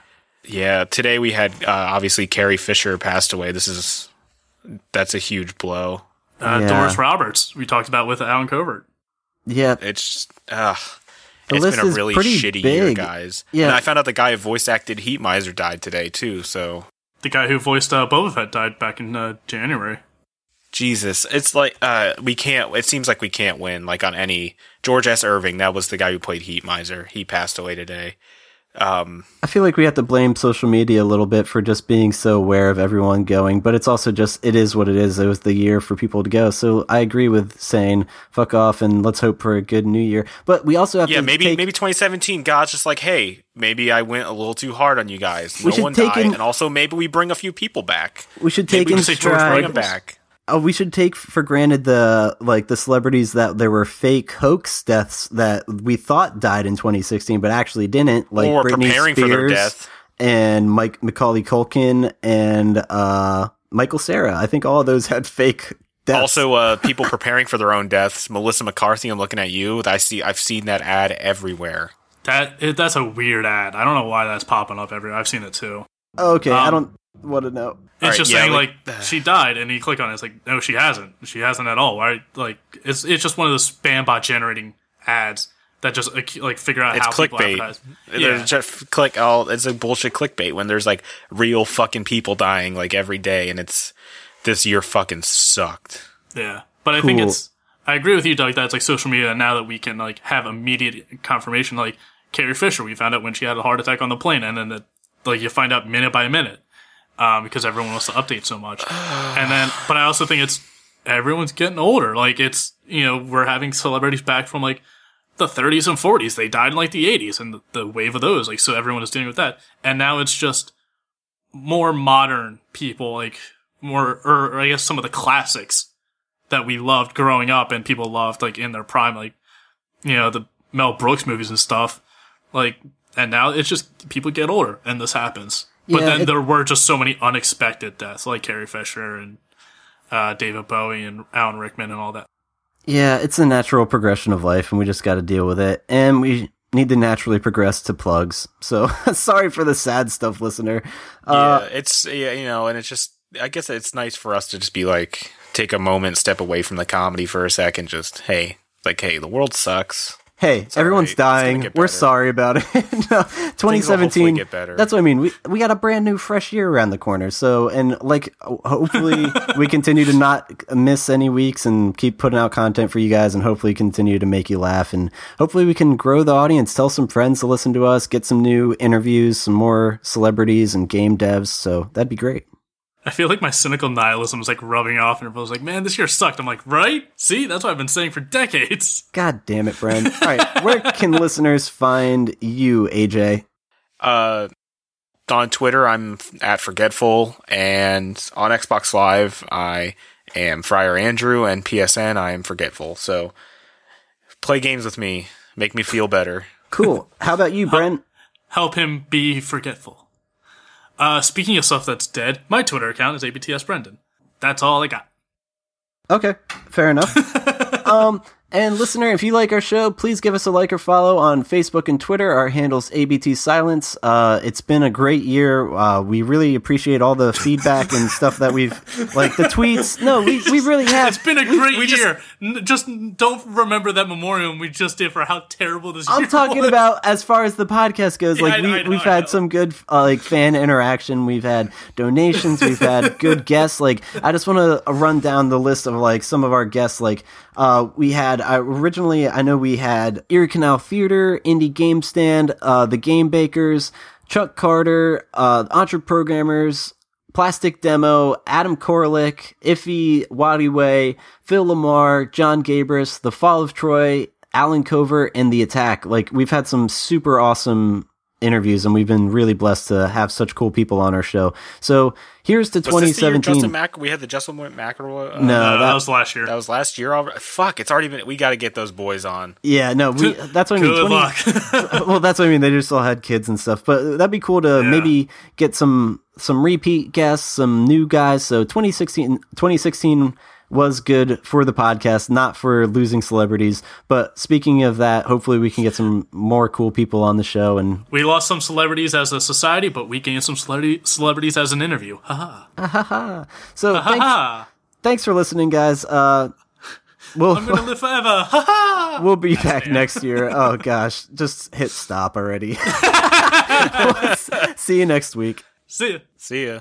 Yeah, today we had uh, obviously Carrie Fisher passed away. This is that's a huge blow. Uh, Yeah. Doris Roberts, we talked about with Alan Covert. yeah. It's uh, The it's list been a really pretty shitty year, guys. Yeah. and I found out the guy who voice acted Heat Miser died today too. So The guy who voiced uh, Boba Fett died back in uh, January. Jesus, it's like uh, we can't. It seems like we can't win like on any George S. Irving. That was the guy who played Heat Miser. He passed away today. Um, I feel like we have to blame social media a little bit for just being so aware of everyone going, but it's also just it is what it is. It was the year for people to go. So I agree with saying fuck off and let's hope for a good new year. But we also have yeah, to maybe take- maybe 2017. God's just like, hey, maybe I went a little too hard on you guys. No one died, in- and also maybe we bring a few people back. we should Maybe take we in say George bring them back. Oh, we should take for granted the like the celebrities that there were fake hoax deaths that we thought died in 2016, but actually didn't. Like Or Britney preparing Spears for their death. and Mike Macaulay Culkin and uh, Michael Cera. I think all of those had fake deaths. Also, uh, people preparing for their own deaths. Melissa McCarthy, I'm looking at you. I see. I've seen that ad everywhere. That that's a weird ad. I don't know why that's popping up everywhere. I've seen it too. okay, I um, don't want a note. It's Alright, just yeah, saying like- like, <sighs> she died, and you click on it. It's like no, she hasn't. She hasn't at all. Right? Like it's it's just one of those spam bot generating ads that just like figure out It's how people clickbait. advertise. Yeah. just click all. It's a bullshit clickbait when there's like real fucking people dying like every day, and it's this year fucking sucked. Yeah, but I think it's. I agree with you, Doug. That it's like social media now that we can like have immediate confirmation. Like Carrie Fisher, we found out when she had a heart attack on the plane, and then the, like you find out minute by minute um, because everyone wants to update so much. and then, but I also think it's everyone's getting older. Like it's you know we're having celebrities back from like the 30s and 40s. They died in like the 80s, and the, the wave of those. Like so, everyone is dealing with that. And now it's just more modern people, like more, or, or I guess some of the classics that we loved growing up and people loved like in their prime, like, you know, the Mel Brooks movies and stuff. Like, and now it's just people get older and this happens. But Yeah, then it- there were just so many unexpected deaths, like Carrie Fisher and uh, David Bowie and Alan Rickman and all that. Yeah, it's a natural progression of life, and we just got to deal with it. And we need to naturally progress to plugs. So <laughs> sorry for the sad stuff, listener. Uh, yeah, it's yeah, you know, and it's just. I guess it's nice for us to just be like, take a moment, step away from the comedy for a second. Just hey, like hey, the world sucks. Hey, everyone's. It's gonna dying. We're sorry about it. <laughs> no, 2017. get. That's what I mean. We we got a brand new, fresh year around the corner. So, and like, hopefully, <laughs> we continue to not miss any weeks and keep putting out content for you guys, and hopefully, continue to make you laugh. And hopefully, we can grow the audience. Tell some friends to listen to us. Get some new interviews, some more celebrities and game devs. So that'd be great. I feel like my cynical nihilism was like rubbing off, and everyone's like, "Man, this year sucked." I'm like, "Right? See, that's what I've been saying for decades." <laughs> God damn it, Bren. All right, where can <laughs> listeners find you, AJ? Uh, on Twitter, I'm at Forgetful, and on Xbox Live, I am Friar Andrew, and PSN, I am Forgetful. So play games with me, make me feel better. Cool. <laughs> How about you, Bren? Help him be forgetful. Uh, speaking of stuff that's dead, my Twitter account is ABTS Brendan. That's all I got. Okay, fair enough. <laughs> um, and listener, if you like our show, please give us a like or follow on Facebook and Twitter. Our handle's ABT Silence. Uh, it's been a great year. Uh, we really appreciate all the feedback and stuff that we've, like the tweets. No, we, we really have. It's been a great year. N- Just, don't remember that memoriam we just did for how terrible this year I'm <laughs> talking was. about as far as the podcast goes. Yeah, like know, we, know, we've had some good uh, like fan interaction. We've had donations. We've had <laughs> good guests. Like I just want to run down the list of like some of our guests. Like uh, we had uh, originally, I know we had Erie Canal Theater, Indie Game Stand, uh, the Game Bakers, Chuck Carter, uh, Entre Programmers. Plastic Demo, Adam Korlick, Iffy Wadiway, Phil LaMarr, Jon Gabrus, The Fall of Troy, Alan Cover, and The Attack. Like, we've had some super awesome interviews, and we've been really blessed to have such cool people on our show. So, here's to Was this the year 2017. Justin Mac- we had the Justin McElroy. Uh, no, that, that, was last year. That was last year already. Fuck, it's already been. We got to get those boys on. yeah, no, we, that's what I mean. Good 20 luck. <laughs> well, that's what I mean. They just all had kids and stuff, but that'd be cool to maybe get some some repeat guests, some new guys. So 2016, 2016 was good for the podcast, not for losing celebrities. But speaking of that, hopefully we can get some more cool people on the show. And we lost some celebrities as a society, but we gained some celebrity celebrities as an interview. Haha. so thanks, Haha. thanks for listening, guys. Uh, we'll <laughs> I'm gonna live forever. Haha. <laughs> we'll be back next year. <laughs> Oh gosh, just hit stop already. See you next week. See ya. See ya.